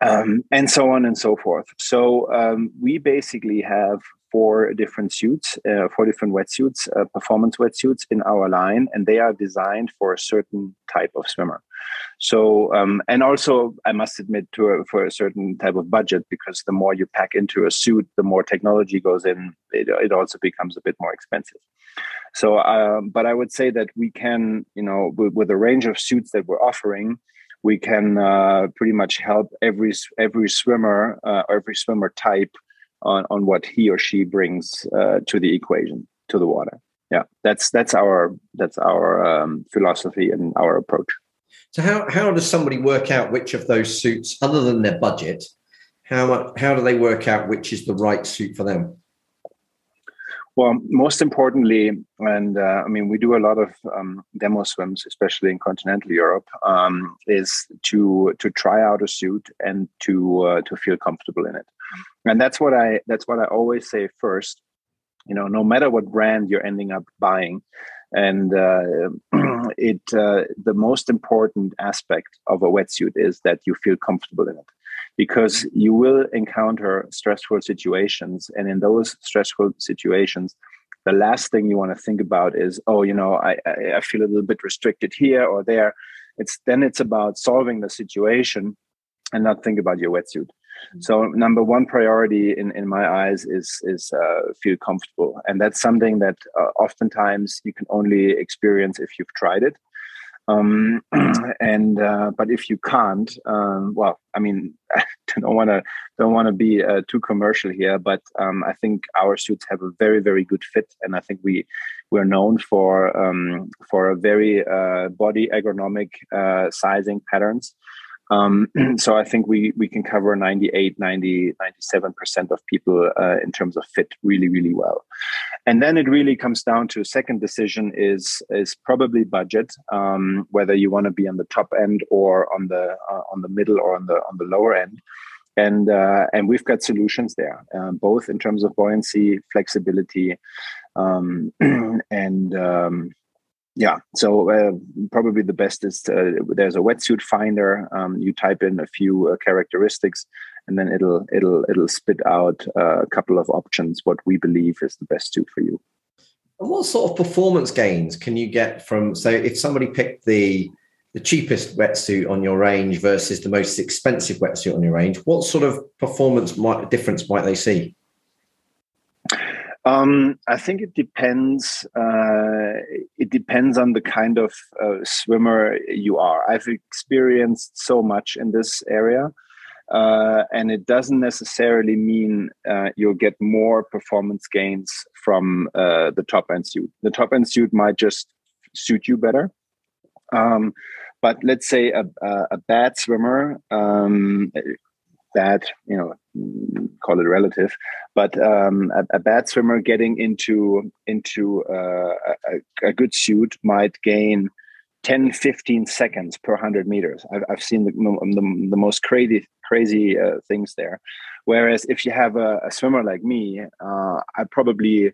Um, and so on and so forth. So um, we basically have four different suits, uh, four different wetsuits, uh, performance wetsuits in our line, and they are designed for a certain type of swimmer. So, um, and also, I must admit, to a, for a certain type of budget, because the more you pack into a suit, the more technology goes in. It, it also becomes a bit more expensive. So, um, but I would say that we can, you know, with, with a range of suits that we're offering, we can uh, pretty much help every every swimmer, uh, every swimmer type on, on what he or she brings uh, to the equation to the water. Yeah that's that's our that's our um, philosophy and our approach. So how how does somebody work out which of those suits other than their budget how how do they work out which is the right suit for them? Well, most importantly, and uh, I mean, we do a lot of um, demo swims, especially in continental Europe, um, is to to try out a suit and to uh, to feel comfortable in it and that's what i that's what i always say first you know no matter what brand you're ending up buying. And uh, it uh, the most important aspect of a wetsuit is that you feel comfortable in it. Because you will encounter stressful situations and in those stressful situations the last thing you want to think about is oh you know I, I feel a little bit restricted here or there. It's then it's about solving the situation and not think about your wetsuit so number one priority in, in my eyes is is uh, feel comfortable, and that's something that uh, oftentimes you can only experience if you've tried it. Um, and uh, but if you can't, um, well, I mean, I don't want to don't want to be uh, too commercial here, but um, I think our suits have a very very good fit, and I think we we're known for um, for a very uh, body ergonomic uh, sizing patterns. Um, so I think we we can cover 98, 90, 97% of people uh, in terms of fit really, really well. And then it really comes down to a second decision is is probably budget, um, whether you want to be on the top end or on the uh, on the middle or on the on the lower end. And uh, and we've got solutions there, uh, both in terms of buoyancy, flexibility, um, and um, yeah so uh, probably the best is uh, there's a wetsuit finder um, you type in a few uh, characteristics and then it'll it'll it'll spit out uh, a couple of options what we believe is the best suit for you. And what sort of performance gains can you get from so if somebody picked the the cheapest wetsuit on your range versus the most expensive wetsuit on your range what sort of performance might difference might they see um, I think it depends. Uh, it depends on the kind of uh, swimmer you are. I've experienced so much in this area, uh, and it doesn't necessarily mean uh, you'll get more performance gains from uh, the top end suit. The top end suit might just suit you better. Um, but let's say a, a, a bad swimmer um, bad, you know, call it relative, but um, a, a, bad swimmer getting into into uh, a, a, good suit might gain 10, 15 seconds per 100 meters. I've, I've seen the, the, the most crazy crazy uh, things there. Whereas if you have a, a swimmer like me, uh, I probably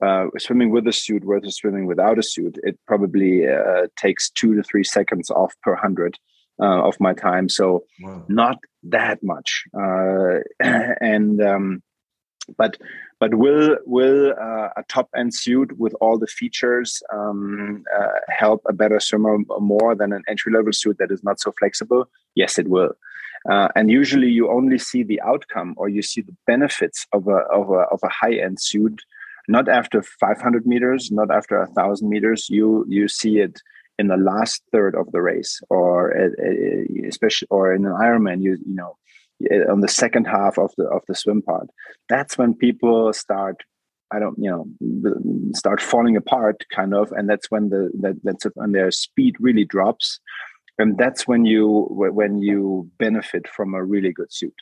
uh, swimming with a suit versus swimming without a suit, it probably uh, takes two to three seconds off per hundred uh, of my time. So wow. not that much. Uh, and um, but but will will uh, a top end suit with all the features um, uh, help a better swimmer more than an entry level suit that is not so flexible? Yes, it will. Uh, and usually, you only see the outcome or you see the benefits of a of a of a high end suit not after 500 meters, not after a thousand meters. You you see it in the last third of the race, or uh, uh, especially or in an Ironman. You you know uh, on the second half of the of the swim part. That's when people start. I don't, you know, start falling apart, kind of, and that's when the that, that's when their speed really drops, and that's when you when you benefit from a really good suit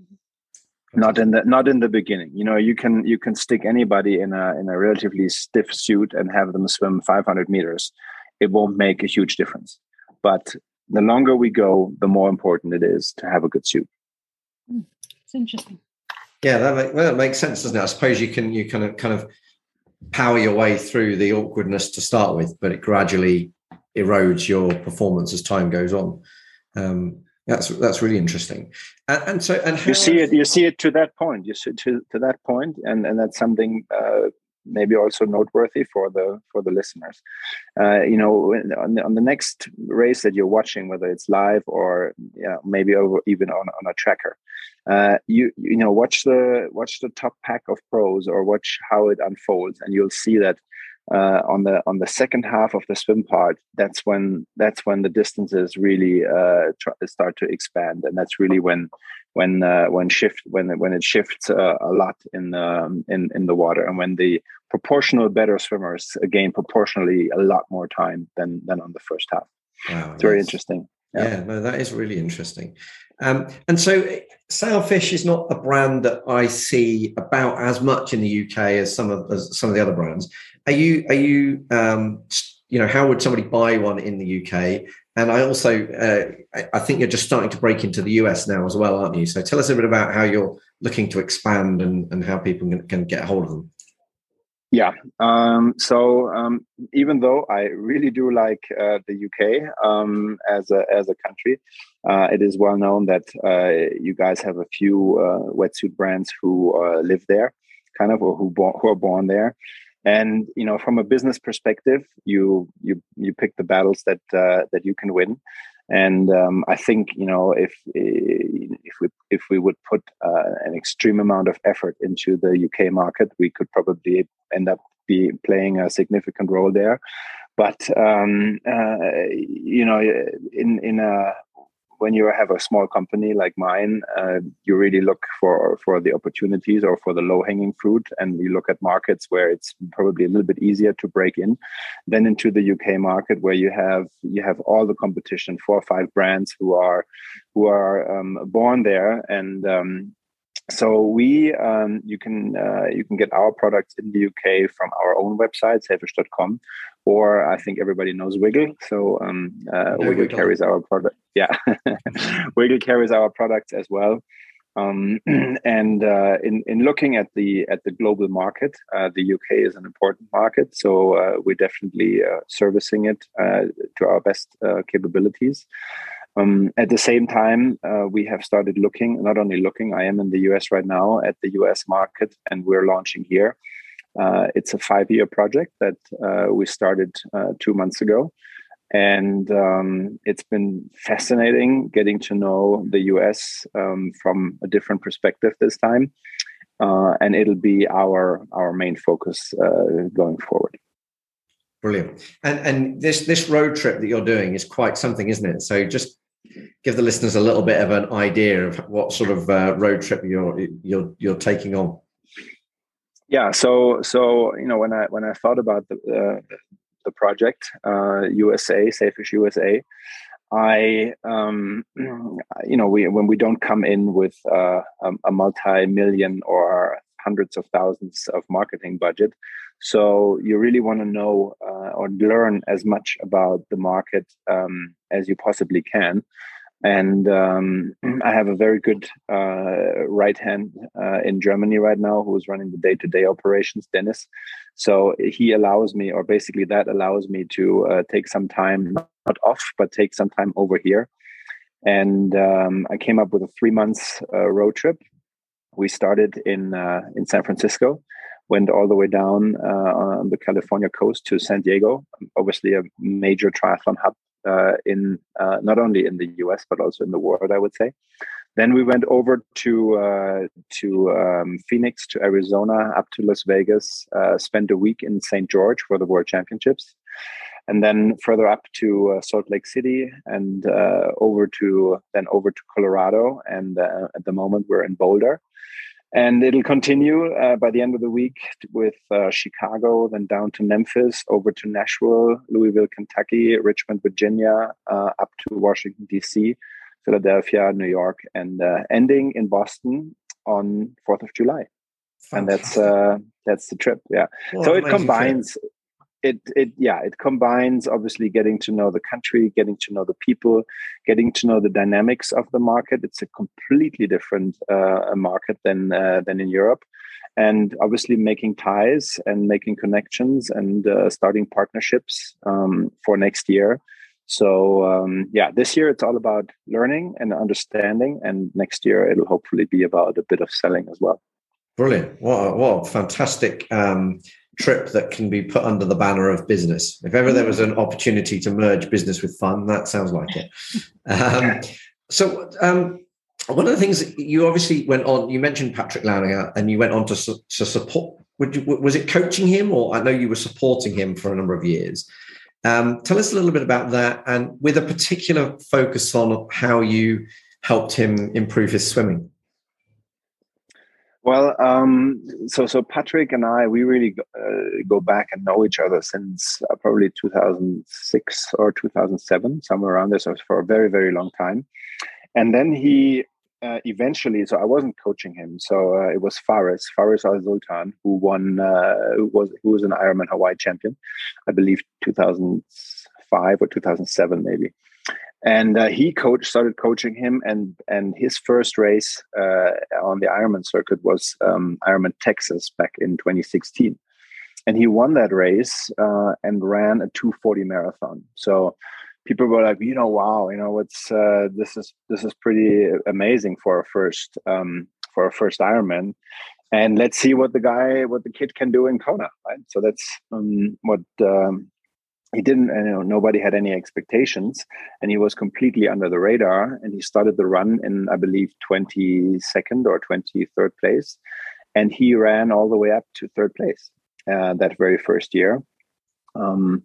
mm-hmm. not in the not in the beginning you know you can you can stick anybody in a in a relatively stiff suit and have them swim 500 meters it won't make a huge difference. But the longer we go the more important it is to have a good suit hmm, it's interesting. Yeah that, make, well, that makes sense doesn't it? I suppose you can you kind of kind of power your way through the awkwardness to start with but it gradually erodes your performance as time goes on. Um, that's that's really interesting, and, and so and you see it you see it to that point. You see to to that point, and and that's something uh, maybe also noteworthy for the for the listeners. Uh, you know, on the, on the next race that you're watching, whether it's live or yeah, maybe over even on on a tracker, uh, you you know watch the watch the top pack of pros or watch how it unfolds, and you'll see that uh, on the on the second half of the swim part, that's when that's when the distances really uh, start to expand, and that's really when when uh, when shift when when it shifts uh, a lot in the um, in in the water, and when the proportional better swimmers gain proportionally a lot more time than than on the first half. Wow, it's very interesting. Yeah. yeah, no, that is really interesting. Um, and so Sailfish is not a brand that I see about as much in the UK as some of as some of the other brands. Are you are you um, you know how would somebody buy one in the UK? And I also uh, I think you're just starting to break into the US now as well, aren't you? So tell us a bit about how you're looking to expand and, and how people can, can get hold of them. Yeah. Um, so um, even though I really do like uh, the UK um, as a as a country, uh, it is well known that uh, you guys have a few uh, wetsuit brands who uh, live there, kind of, or who bo- who are born there. And you know, from a business perspective, you you you pick the battles that uh, that you can win. And um, I think you know if if we if we would put uh, an extreme amount of effort into the UK market, we could probably end up be playing a significant role there. But um, uh, you know, in in a when you have a small company like mine, uh, you really look for for the opportunities or for the low hanging fruit, and you look at markets where it's probably a little bit easier to break in, than into the UK market where you have you have all the competition, four or five brands who are who are um, born there, and um, so we um, you can uh, you can get our products in the UK from our own website sailfish.com or I think everybody knows Wiggle. So um, uh, Wiggle, Wiggle carries our product. Yeah, Wiggle carries our products as well. Um, and uh, in in looking at the at the global market, uh, the UK is an important market. So uh, we're definitely uh, servicing it uh, to our best capabilities. Um, at the same time, uh, we have started looking, not only looking, I am in the US right now at the US market and we're launching here. Uh, it's a five year project that uh, we started uh, two months ago. And um, it's been fascinating getting to know the US um, from a different perspective this time. Uh, and it'll be our, our main focus uh, going forward. Brilliant. And and this this road trip that you're doing is quite something, isn't it? So just give the listeners a little bit of an idea of what sort of uh, road trip you're you're you're taking on. Yeah, so so you know when I when I thought about the uh, the project uh, USA Sailfish USA, I, um, you know, we when we don't come in with uh, a, a multi-million or hundreds of thousands of marketing budget, so you really want to know uh, or learn as much about the market um, as you possibly can. And um, I have a very good uh, right hand uh, in Germany right now who is running the day to day operations, Dennis. So he allows me, or basically that allows me to uh, take some time, not off, but take some time over here. And um, I came up with a three months uh, road trip. We started in uh, in San Francisco, went all the way down uh, on the California coast to San Diego, obviously a major triathlon hub uh, in uh, not only in the US but also in the world, I would say. Then we went over to uh, to um, Phoenix, to Arizona, up to Las Vegas. Uh, spent a week in St. George for the World Championships, and then further up to uh, Salt Lake City, and over to then over to Colorado. And at the moment, we're in Boulder and it'll continue uh, by the end of the week with uh, Chicago, then down to Memphis, over to Nashville, Louisville, Kentucky, Richmond, Virginia, uh, up to Washington D.C., Philadelphia, New York, and uh, ending in Boston on Fourth of July. Fantastic. And that's uh, that's the trip. Yeah. What so it combines. Trip it it yeah it combines obviously getting to know the country getting to know the people getting to know the dynamics of the market. It's a completely different uh, market than uh, than in europe. And obviously making ties and making connections and uh, starting partnerships um, for next year. So um, yeah this year it's all about learning and understanding and next year it'll hopefully be about a bit of selling as well. Brilliant. What what fantastic um, trip that can be put under the banner of business. If ever there was an opportunity to merge business with fun, that sounds like it. Um, so, um, one of the things you obviously went on, you mentioned Patrick Launinger and you went on to, to support. You, was it coaching him, or I know you were supporting him for a number of years? Um, tell us a little bit about that, and with a particular focus on how you helped him improve his swimming. Well, um, so so Patrick and I, we really uh, go back and know each other since uh, probably 2006 or 2007, somewhere around there. So for a very very long time. And then he uh, eventually, so I wasn't coaching him. So uh, it was Faris, Faris Al Sultan, who won, uh, who was who was an Ironman Hawaii champion, I believe 2005 or 2007 maybe and uh, he coach started coaching him and and his first race uh, on the ironman circuit was um, ironman texas back in 2016 and he won that race uh, and ran a 240 marathon. So people were like you know wow you know what's uh, this is this is pretty amazing for a first um, for a first ironman. And let's see what the guy what the kid can do in kona right? So that's um, what um, he didn't you know nobody had any expectations and he was completely under the radar and he started the run in i believe 22nd or 23rd place and he ran all the way up to third place uh, that very first year um,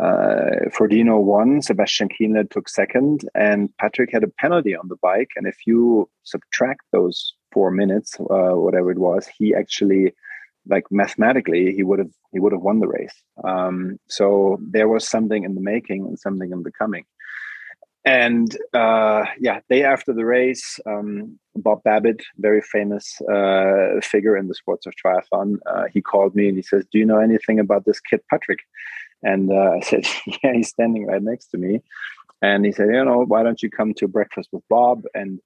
uh, Frodeno won, Sebastian Kienle took second, and Patrick had a penalty on the bike. And if you subtract those four minutes, uh, whatever it was, he actually like mathematically he would have he would have won the race. Um, so there was something in the making and something in the coming and uh, yeah day after the race um, bob babbitt very famous uh, figure in the sports of triathlon uh, he called me and he says do you know anything about this kid patrick? And uh, i said yeah he's standing right next to me. And he said you know why don't you come to breakfast with bob? And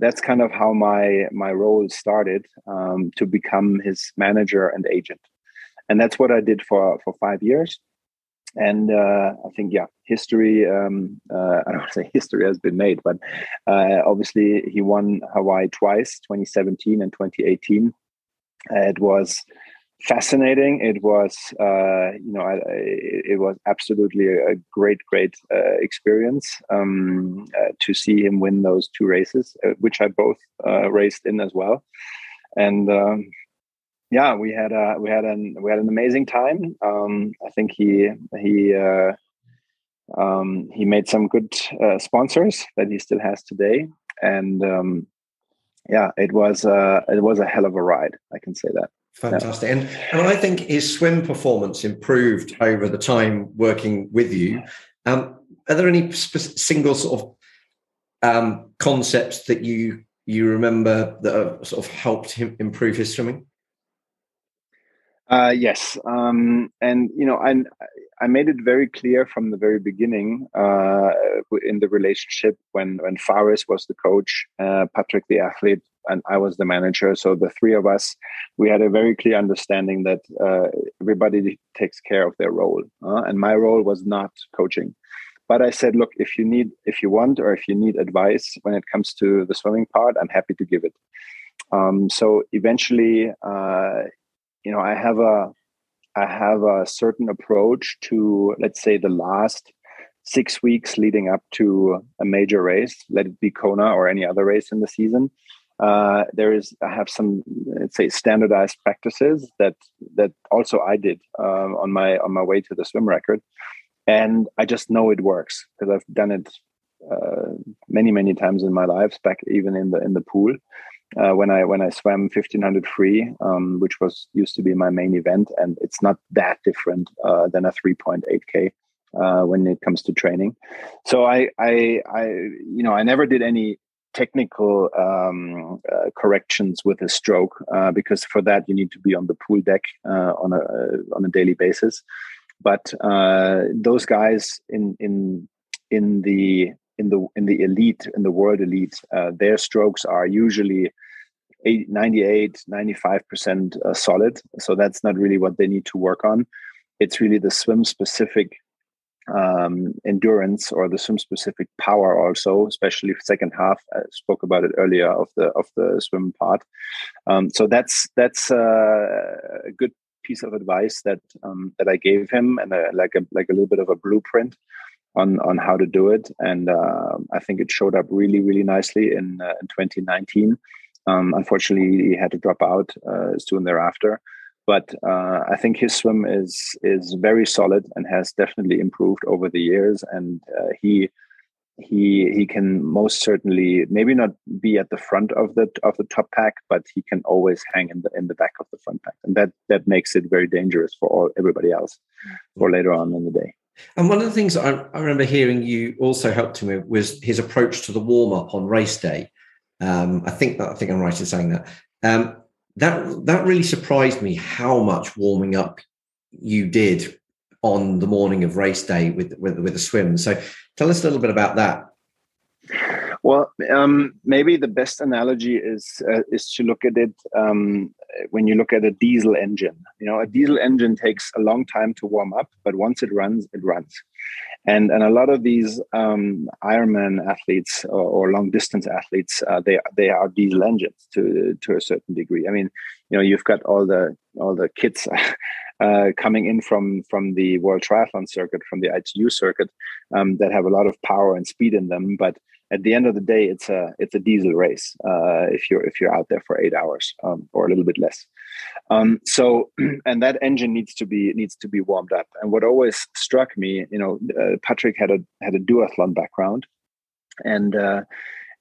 that's kind of how my my role started um, to become his manager and agent. And that's what i did for for five years. And uh, i think yeah history um, uh, i don't say history has been made but uh, obviously he won hawaii twice 2017 and 2018 it was fascinating. It was, uh, you know, I, it, was absolutely a great, great uh, experience um, uh, to see him win those two races, uh, which I both uh, raced in as well. And um, yeah, we had a we had an we had an amazing time. Um, I think he he. Uh, um, he made some good sponsors that he still has today, and um, yeah, it was it was a hell of a ride. I can say that. Fantastic. Yeah. And, and I think his swim performance improved over the time working with you. Um, are there any sp- single sort of um, concepts that you you remember that have sort of helped him improve his swimming? Uh, yes, um, and you know, I I made it very clear from the very beginning uh, in the relationship when when Faris was the coach, uh, Patrick the athlete, and I was the manager. So the three of us, we had a very clear understanding that uh, everybody takes care of their role, uh, and my role was not coaching. But I said, look, if you need, if you want, or if you need advice when it comes to the swimming part, I'm happy to give it. Um, so eventually, uh, you know, I have a I have a certain approach to let's say the last six weeks leading up to a major race, let it be Kona or any other race in the season. Uh, there is I have some let's say standardized practices that that also I did um, on my on my way to the swim record, and I just know it works because I've done it uh, many many times in my life back even in the in the pool uh, when I when I swam 1500 free, um, which was used to be my main event, and it's not that different uh, than a 3.8k uh, when it comes to training. So I, I, I, you know, I never did any technical um, uh, corrections with a stroke uh, because for that you need to be on the pool deck uh, on a on a daily basis. But those guys in in in the in the in the elite in the world elite uh, their strokes are usually 98 95% uh, solid so that's not really what they need to work on it's really the swim specific um, endurance or the swim specific power also especially second half i spoke about it earlier of the of the swim part. Um, so that's that's uh, a good piece of advice that um, that i gave him and a, like a like a little bit of a blueprint on on how to do it, and uh, I think it showed up really really nicely in, uh, in 2019. Um, unfortunately, he had to drop out uh, soon thereafter, but uh, I think his swim is is very solid and has definitely improved over the years, and uh, he he he can most certainly maybe not be at the front of the of the top pack, but he can always hang in the in the back of the front pack, and that that makes it very dangerous for all everybody else for later on in the day. And one of the things I, I remember hearing you also helped him with was his approach to the warm up on race day. Um, I think that I think I'm right in saying that. Um, that that really surprised me how much warming up you did on the morning of race day with with, with a swim. So tell us a little bit about that. Well, um, maybe the best analogy is uh, is to look at it um, when you look at a diesel engine. You know, a diesel engine takes a long time to warm up, but once it runs, it runs. And and a lot of these um, Ironman athletes or, or long distance athletes, uh, they they are diesel engines to to a certain degree. I mean, you know, you've got all the all the kids. Uh, coming in from from the World Triathlon Circuit, from the ITU circuit, um, that have a lot of power and speed in them, but at the end of the day, it's a it's a diesel race uh, if you're if you're out there for eight hours um, or a little bit less. Um, so, and that engine needs to be needs to be warmed up. And what always struck me, you know, uh, Patrick had a had a duathlon background, and uh,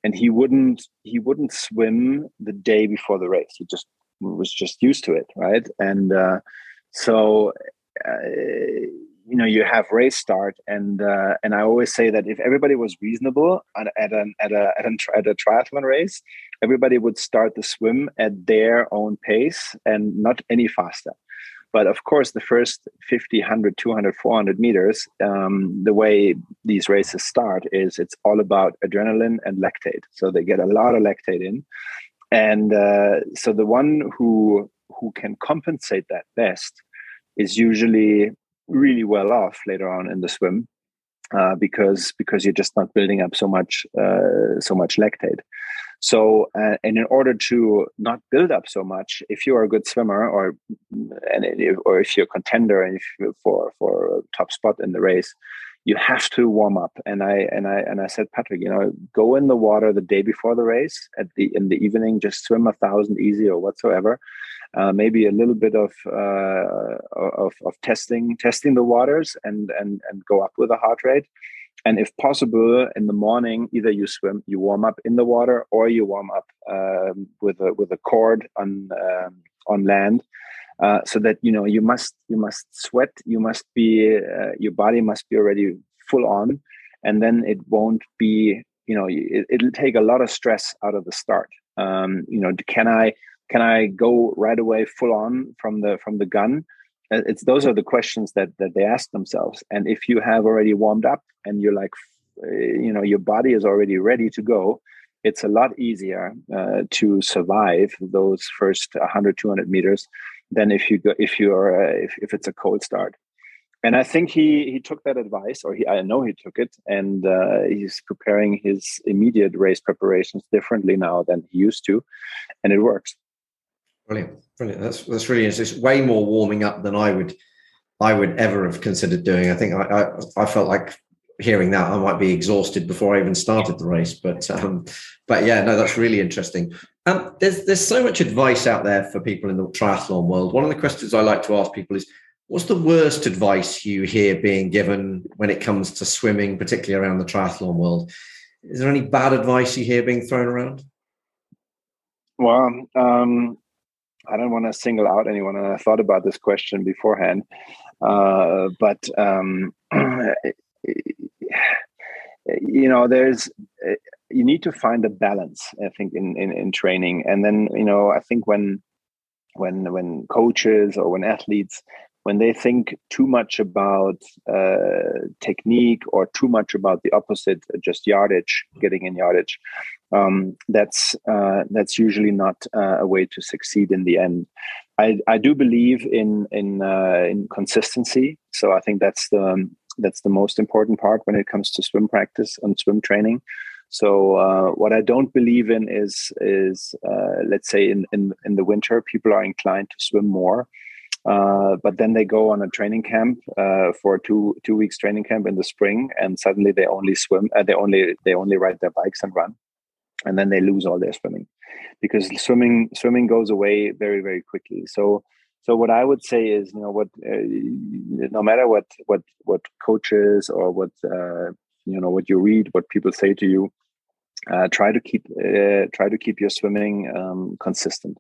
and he wouldn't he wouldn't swim the day before the race. He just was just used to it, right? And uh, so uh, you know you have race start and uh, and I always say that if everybody was reasonable at, at an at a, at, a at a triathlon race, everybody would start the swim at their own pace and not any faster. But of course, the first 50, 100, 200, 400 meters, um, the way these races start is it's all about adrenaline and lactate. So they get a lot of lactate in. And uh, so the one who who can compensate that best is usually really well off later on in the swim uh, because because you're just not building up so much uh, so much lactate. So, uh, and in order to not build up so much, if you are a good swimmer, or and if, or if you're a contender and if for for a top spot in the race, you have to warm up. And I and I and I said, Patrick, you know, go in the water the day before the race at the in the evening, just swim a thousand easy or whatsoever, uh, maybe a little bit of, uh, of of testing testing the waters and and and go up with a heart rate and if possible in the morning either you swim you warm up in the water or you warm up um, with a with a cord on um, on land uh, so that you know you must you must sweat you must be uh, your body must be already full on, and then it won't be you know it, it'll take a lot of stress out of the start. Um, you know, can I can I go right away full on from the from the gun? Uh, it's those are the questions that that they ask themselves. And if you have already warmed up and you're like, uh, you know, your body is already ready to go, it's a lot easier uh, to survive those first 100 200 meters than if you go if you're uh, if, if it's a cold start and i think he he took that advice or he i know he took it and uh, he's preparing his immediate race preparations differently now than he used to and it works brilliant brilliant that's that's really interesting it's way more warming up than i would i would ever have considered doing i think i i, I felt like hearing that, I might be exhausted before I even started the race. But um, but yeah, no, that's really interesting. Um, there's there's so much advice out there for people in the triathlon world. One of the questions I like to ask people is, what's the worst advice you hear being given when it comes to swimming, particularly around the triathlon world? Is there any bad advice you hear being thrown around? Well, um, I don't want to single out anyone, and I thought about this question beforehand, uh, but um, you know there's you need to find a balance i think in, in in training. And then you know i think when when when coaches or when athletes when they think too much about uh, technique or too much about the opposite just yardage getting in yardage um, that's uh, that's usually not uh, a way to succeed in the end. I, I do believe in in uh, in consistency. So I think that's the that's the most important part when it comes to swim practice and swim training. So uh, what I don't believe in is is uh, let's say in, in in the winter people are inclined to swim more, uh, but then they go on a training camp uh, for two two weeks training camp in the spring, and suddenly they only swim. Uh, they only they only ride their bikes and run, and then they lose all their swimming because swimming swimming goes away very very quickly. So so what I would say is, you know, what uh, no matter what what what coaches or what you know what you read, what people say to you, uh, try to keep uh, try to keep your swimming um, consistent.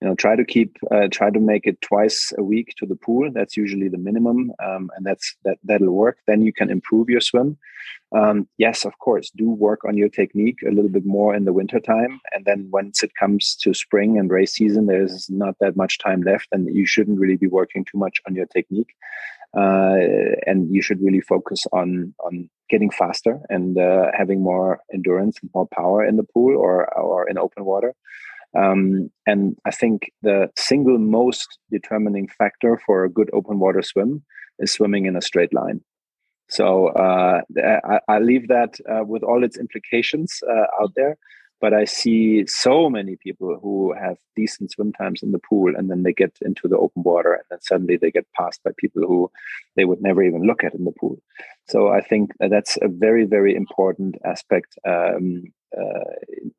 You know try to keep uh, try to make it twice a week to the pool. That's usually the minimum um, and that's that that'll work. Then you can improve your swim. Um, yes of course do work on your technique a little bit more in the winter time and then once it comes to spring and race season there's not that much time left and you shouldn't really be working too much on your technique. Uh, and you should really focus on on getting faster and uh, having more endurance and more power in the pool or or in open water um, and I think the single most determining factor for a good open water swim is swimming in a straight line. So uh, I, I, leave that uh, with all its implications uh, out there. But I see so many people who have decent swim times in the pool and then they get into the open water and then suddenly they get passed by people who they would never even look at in the pool. So I think that's a very, very important aspect um, uh,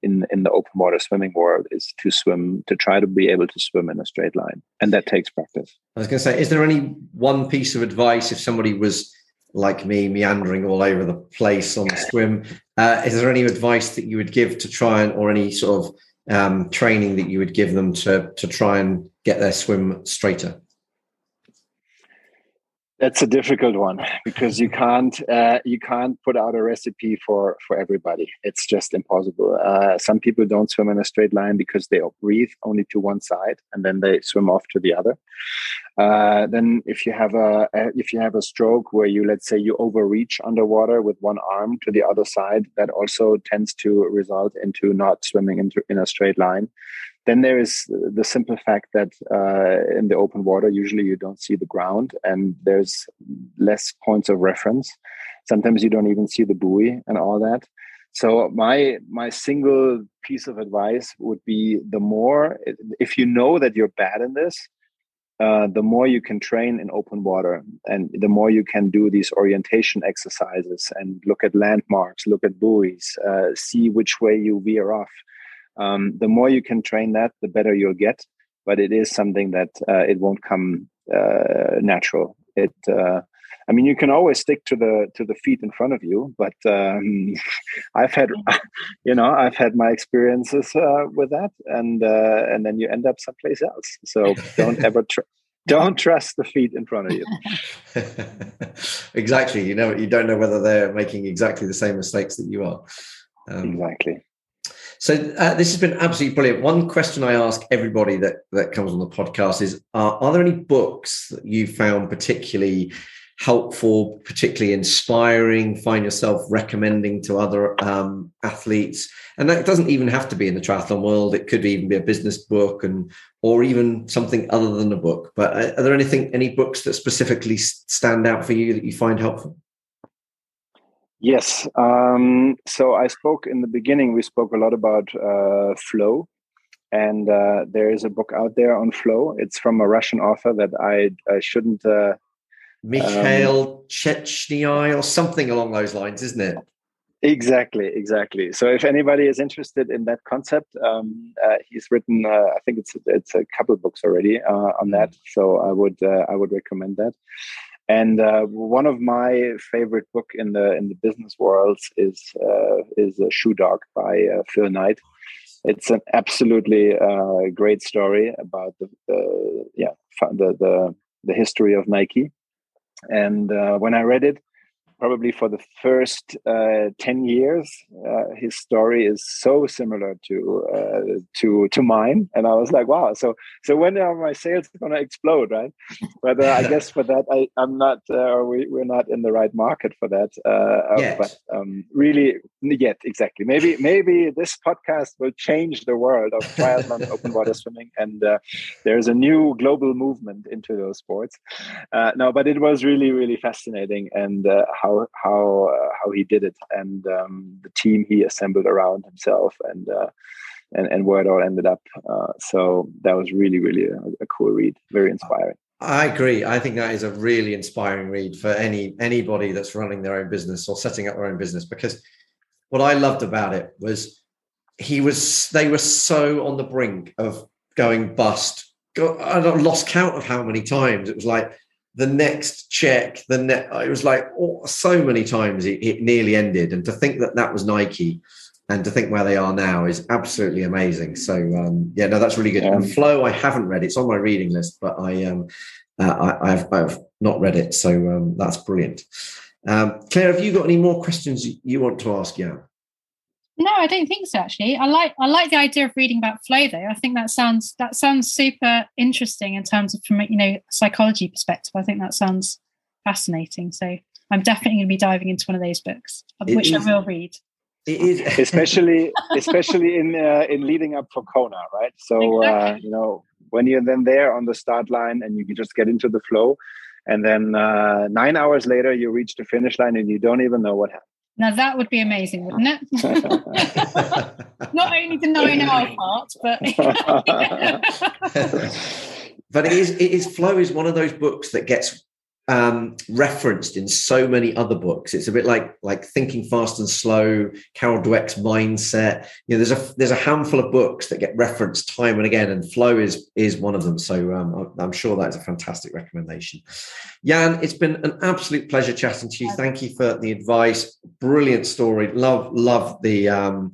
in in the open water swimming world is to swim to try to be able to swim in a straight line, and that takes practice. I was going to say, is there any one piece of advice if somebody was like me meandering all over the place on the swim? Uh, is there any advice that you would give to try and, or any sort of um, training that you would give them to to try and get their swim straighter? That's a difficult one because you can't uh, you can't put out a recipe for for everybody. It's just impossible. Uh, some people don't swim in a straight line because they breathe only to one side and then they swim off to the other. Uh, then if you have a if you have a stroke where you let's say you overreach underwater with one arm to the other side, that also tends to result into not swimming into in a straight line. Then there is the simple fact that uh, in the open water, usually you don't see the ground and there's less points of reference. Sometimes you don't even see the buoy and all that. So my my single piece of advice would be the more if you know that you're bad in this, uh, the more you can train in open water and the more you can do these orientation exercises and look at landmarks, look at buoys, uh, see which way you veer off um, the more you can train that the better you'll get but it is something that uh, it won't come uh, natural it uh, i mean you can always stick to the to the feet in front of you but um, i've had you know i've had my experiences uh, with that and uh, and then you end up someplace else so don't ever try don't trust the feet in front of you. exactly. You know, you don't know whether they're making exactly the same mistakes that you are. Um, exactly. So uh, this has been absolutely brilliant. One question I ask everybody that that comes on the podcast is: Are there any books that you found particularly helpful, particularly inspiring, find yourself recommending to other um, athletes. And that doesn't even have to be in the triathlon world. It could even be a business book and or even something other than a book. But uh, are there anything, any books that specifically stand out for you that you find helpful? Yes. Um, so I spoke in the beginning, we spoke a lot about uh, flow. And uh, there is a book out there on flow. It's from a Russian author that I, I shouldn't uh, Mikhail um, Chechny or something along those lines, isn't it? Exactly, exactly. So if anybody is interested in that concept, um, uh, he's written. Uh, I think it's it's a couple books already uh, on that. Mm. So I would uh, I would recommend that. And uh, one of my favorite book in the in the business world is uh, is Shoe Dog by Phil Knight. It's an absolutely great story about the, the yeah the the the history of Nike and uh, when I read it, probably for the first uh, 10 years uh, his story is so similar to uh, to to mine. And i was like wow. So so when are my sales going to explode right? But uh, i guess for that i i'm not uh, we, we're not in the right market for that uh, yes. but um, really yet exactly. Maybe maybe this podcast will change the world of triathlon open water swimming and there's a new global movement into those sports. No but it was really really fascinating and how how how uh, how he did it and um, the team he assembled around himself and uh, and and where it all ended up. Uh, so that was really really a, a, cool read, very inspiring. I agree. I think that is a really inspiring read for any anybody that's running their own business or setting up their own business because what I loved about it was he was they were so on the brink of going bust. I lost count of how many times it was like the next check, the net, it was like oh, so many times it, it, nearly ended. And to think that that was Nike and to think where they are now is absolutely amazing. So, um, yeah, no, that's really good. And Flow, I haven't read. It's on my reading list, but I, um, uh, I, have I've not read it. So um, that's brilliant. Um, Claire, have you got any more questions you want to ask Jan? No, I don't think so. Actually, I like I like the idea of reading about flow, though. I think that sounds that sounds super interesting in terms of from you know psychology perspective. I think that sounds fascinating. So I'm definitely going to be diving into one of those books, it which is, I will read. It is especially especially in uh, in leading up for Kona, right? So uh, exactly. uh, you know when you're then there on the start line and you can just get into the flow, and then uh, nine hours later you reach the finish line and you don't even know what happened. Now that would be amazing, wouldn't it? Not only the nine hour part, but but it is it is flow is one of those books that gets um, referenced in so many other books. It's a bit like like Thinking Fast and Slow, Carol Dweck's Mindset. You know, there's a there's a handful of books that get referenced time and again, and Flow is is one of them. So um, I'm sure that's a fantastic recommendation. Jan, it's been an absolute pleasure chatting to you. Thank you for the advice. Brilliant story. Love love the um,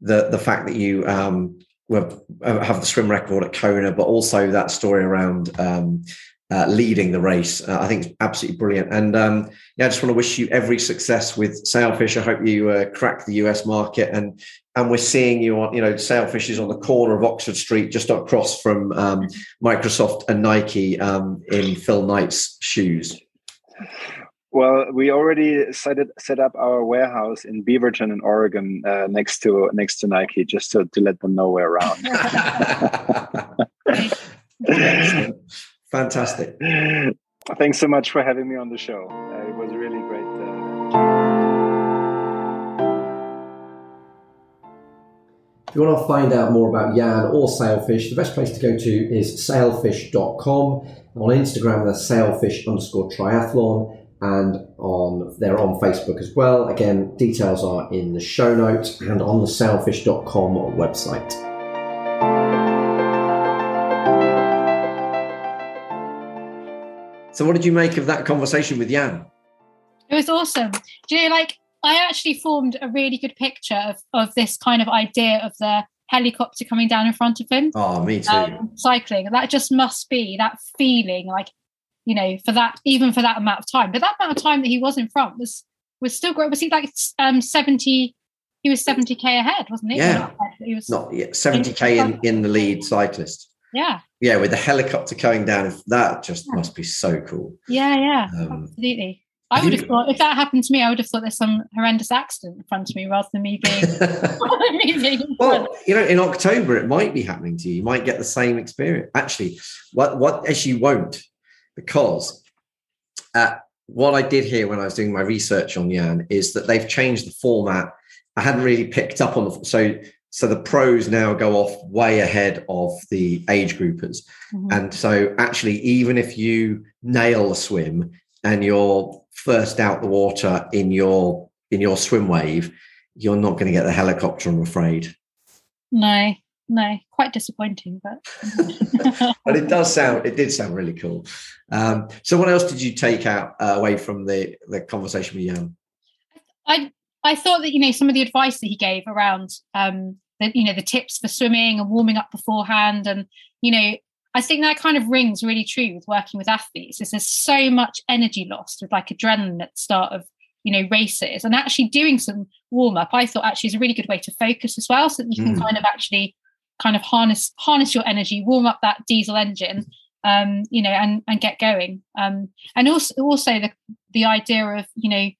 the the fact that you um, have the swim record at Kona, but also that story around um, uh, leading the race. Uh, I think it's absolutely brilliant. And um, yeah, I just want to wish you every success with Sailfish. I hope you uh, crack the US market. And and we're seeing you on, you know, Sailfish is on the corner of Oxford Street, just across from um, Microsoft and Nike um, in Phil Knight's shoes. Well, we already set it, set up our warehouse in Beaverton in Oregon, uh, next to next to Nike, just to, to let them know we're around. Fantastic. Thanks so much for having me on the show. Uh, it was really great. Uh... If you want to find out more about Jan or Sailfish, the best place to go to is sailfish.com. On Instagram, they're sailfish underscore triathlon, and on they're on Facebook as well. Again, details are in the show notes and on the sailfish.com website. So, what did you make of that conversation with Jan? It was awesome. Do you know, like, I actually formed a really good picture of, of this kind of idea of the helicopter coming down in front of him. Oh, me too. Um, cycling. That just must be that feeling, like you know, for that even for that amount of time. But that amount of time that he was in front was was still great. Was he like um seventy? He was seventy k ahead, wasn't he? Yeah. He was Not yeah, 70k in, in the lead cyclist. Yeah. Yeah, with the helicopter coming down, that just must be so cool. Yeah, yeah, Um, absolutely. I would have thought if that happened to me, I would have thought there's some horrendous accident in front of me rather than me being, me being well, you know, in October it might be happening to you. You might get the same experience. Actually, what what as you won't, because uh, what I did here when I was doing my research on Jan is that they've changed the format. I hadn't really picked up on the so so the pros now go off way ahead of the age groupers. Mhm. And so, actually, even if you nail a swim and you're first out the water in your in your swim wave, you're not going to get the helicopter. I'm afraid. no, no, quite disappointing, but But it does sound. It did sound really cool. Um, so, what else did you take out uh, away from the the conversation with Jan? I I thought that you know some of the advice that he gave around um the you know the tips for swimming and warming up beforehand and you know I think that kind of rings really true with working with athletes is there's so much energy lost with like adrenaline at the start of you know races and actually doing some warm up I thought actually is a really good way to focus as well so that you can Mm. kind of actually kind of harness harness your energy warm up that diesel engine um you know and and get going um and also also the the idea of you know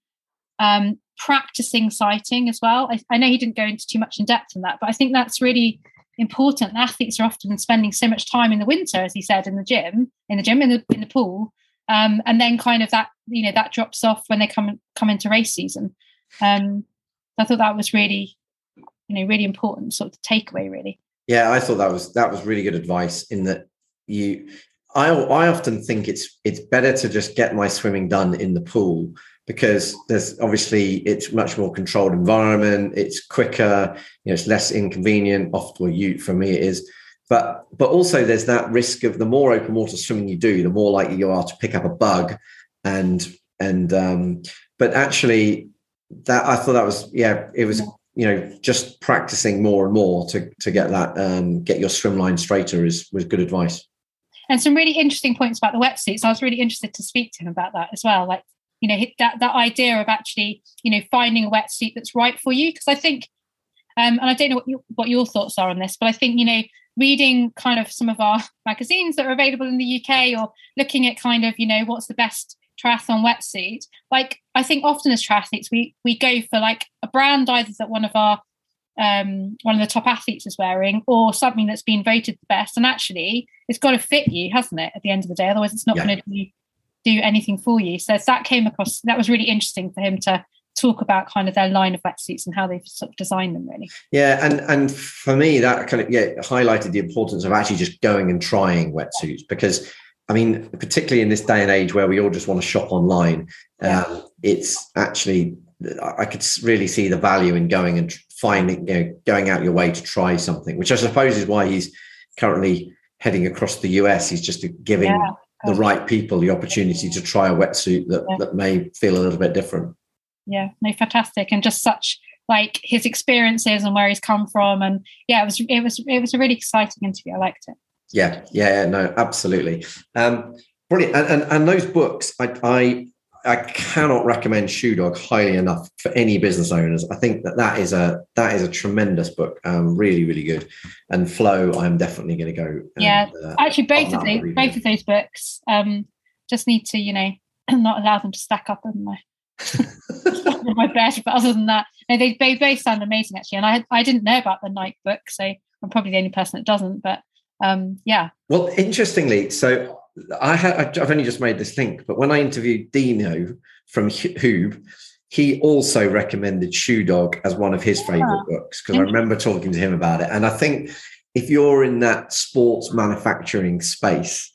um, practicing sighting as well. I, I know he didn't go into too much in depth on that, but I think that's really important. Athletes are often spending so much time in the winter, as he said, in the gym, in the gym, in the in the pool, um, and then kind of that you know that drops off when they come come into race season. Um, I thought that was really, you know, really important sort of takeaway, really. Yeah, I thought that was that was really good advice. In that you, I I often think it's it's better to just get my swimming done in the pool because there's obviously it's much more controlled environment. It's quicker, you know, it's less inconvenient. Often, you for me it is, but but also there's that risk of the more open water swimming you do, the more likely you are to pick up a bug, and and um, but actually that I thought that was yeah it was you know just practicing more and more to to get that um, get your swim line straighter is was good advice. and some really interesting points about the wetsuits. I was really interested to speak to him about that as well. Like, you know, that that idea of actually, you know, finding a wetsuit that's right for you. Because I think, um, and I don't know what, you, what your thoughts are on this, but I think, you know, reading kind of some of our magazines that are available in the UK or looking at kind of, you know, what's the best triathlon wetsuit. Like, I think often as triathletes, we we go for like a brand either that one of our um, one of the top athletes is wearing, or something that's been voted the best. And actually, it's got to fit you, hasn't it? At the end of the day, otherwise, it's not Yeah. going to do, do anything for you. So that came across. That was really interesting for him to talk about kind of their line of wetsuits and how they've sort of designed them. Really, Yeah, and and for me that kind of yeah highlighted the importance of actually just going and trying wetsuits because I mean particularly in this day and age where we all just want to shop online, Yeah. um, it's actually I could really see the value in going and finding you know going out your way to try something, which I suppose is why he's currently heading across the US. He's just giving Yeah, the right people the opportunity to try a wetsuit that Yeah. that may feel a little bit different. yeah, no, fantastic, and just such like his experiences and where he's come from, and yeah, it was it was it was a really exciting interview. I liked it. Yeah, yeah, yeah, no, absolutely. Um, brilliant. And, and and those books, I I I cannot recommend Shoe Dog highly enough for any business owners. I think that that is a that is a tremendous book. Um, really, really good. And Flow, I'm definitely going to go. and, Yeah, uh, Actually, both of those both of those books um, just need to you know not allow them to stack up in my in my bed. But other than that, no, they, they both sound amazing actually. And I I didn't know about the Nike book, so I'm probably the only person that doesn't. But um, yeah, Well, interestingly, so I had I've only just made this link, but when I interviewed Dino from Huub, he also recommended Shoe Dog as one of his favorite books because I remember talking to him about it. And I think if you're in that sports manufacturing space,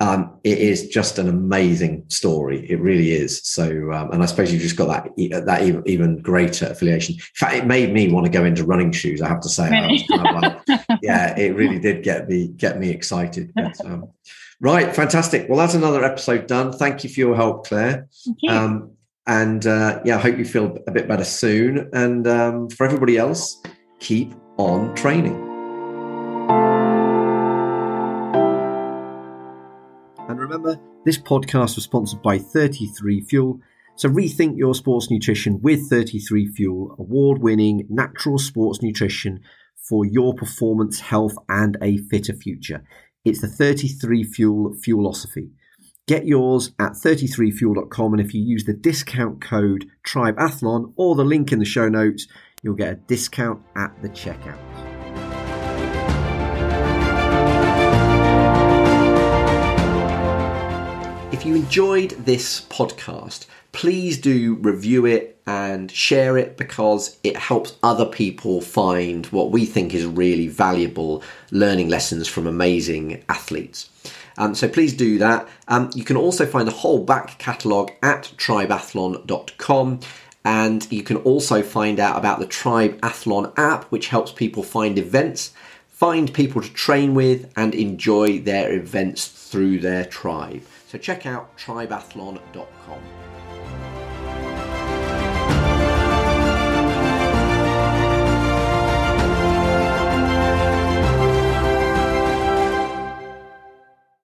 um, it is just an amazing story. It really is. So, um, and I suppose you've just got that that even, even greater affiliation. In fact, it made me want to go into running shoes. I have to say, was kind of like, yeah, it really did get me get me excited. But, um, Right, fantastic. Well, that's another episode done. Thank you for your help, Claire. Um, and uh, yeah, I hope you feel a bit better soon. And um, for everybody else, keep on training. And remember, this podcast was sponsored by 33 Fuel. So rethink your sports nutrition with 33 Fuel, award winning natural sports nutrition for your performance, health, and a fitter future. It's the 33 Fuel Fuelosophy. Get yours at 33fuel.com, and if you use the discount code TRIBEATHLON or the link in the show notes, you'll get a discount at the checkout. If you enjoyed this podcast, please do review it and share it because it helps other people find what we think is really valuable learning lessons from amazing athletes. Um, so please do that. Um, you can also find the whole back catalogue at tribeathlon.com. And you can also find out about the Tribeathlon app, which helps people find events, find people to train with, and enjoy their events through their tribe. So check out tribeathlon.com.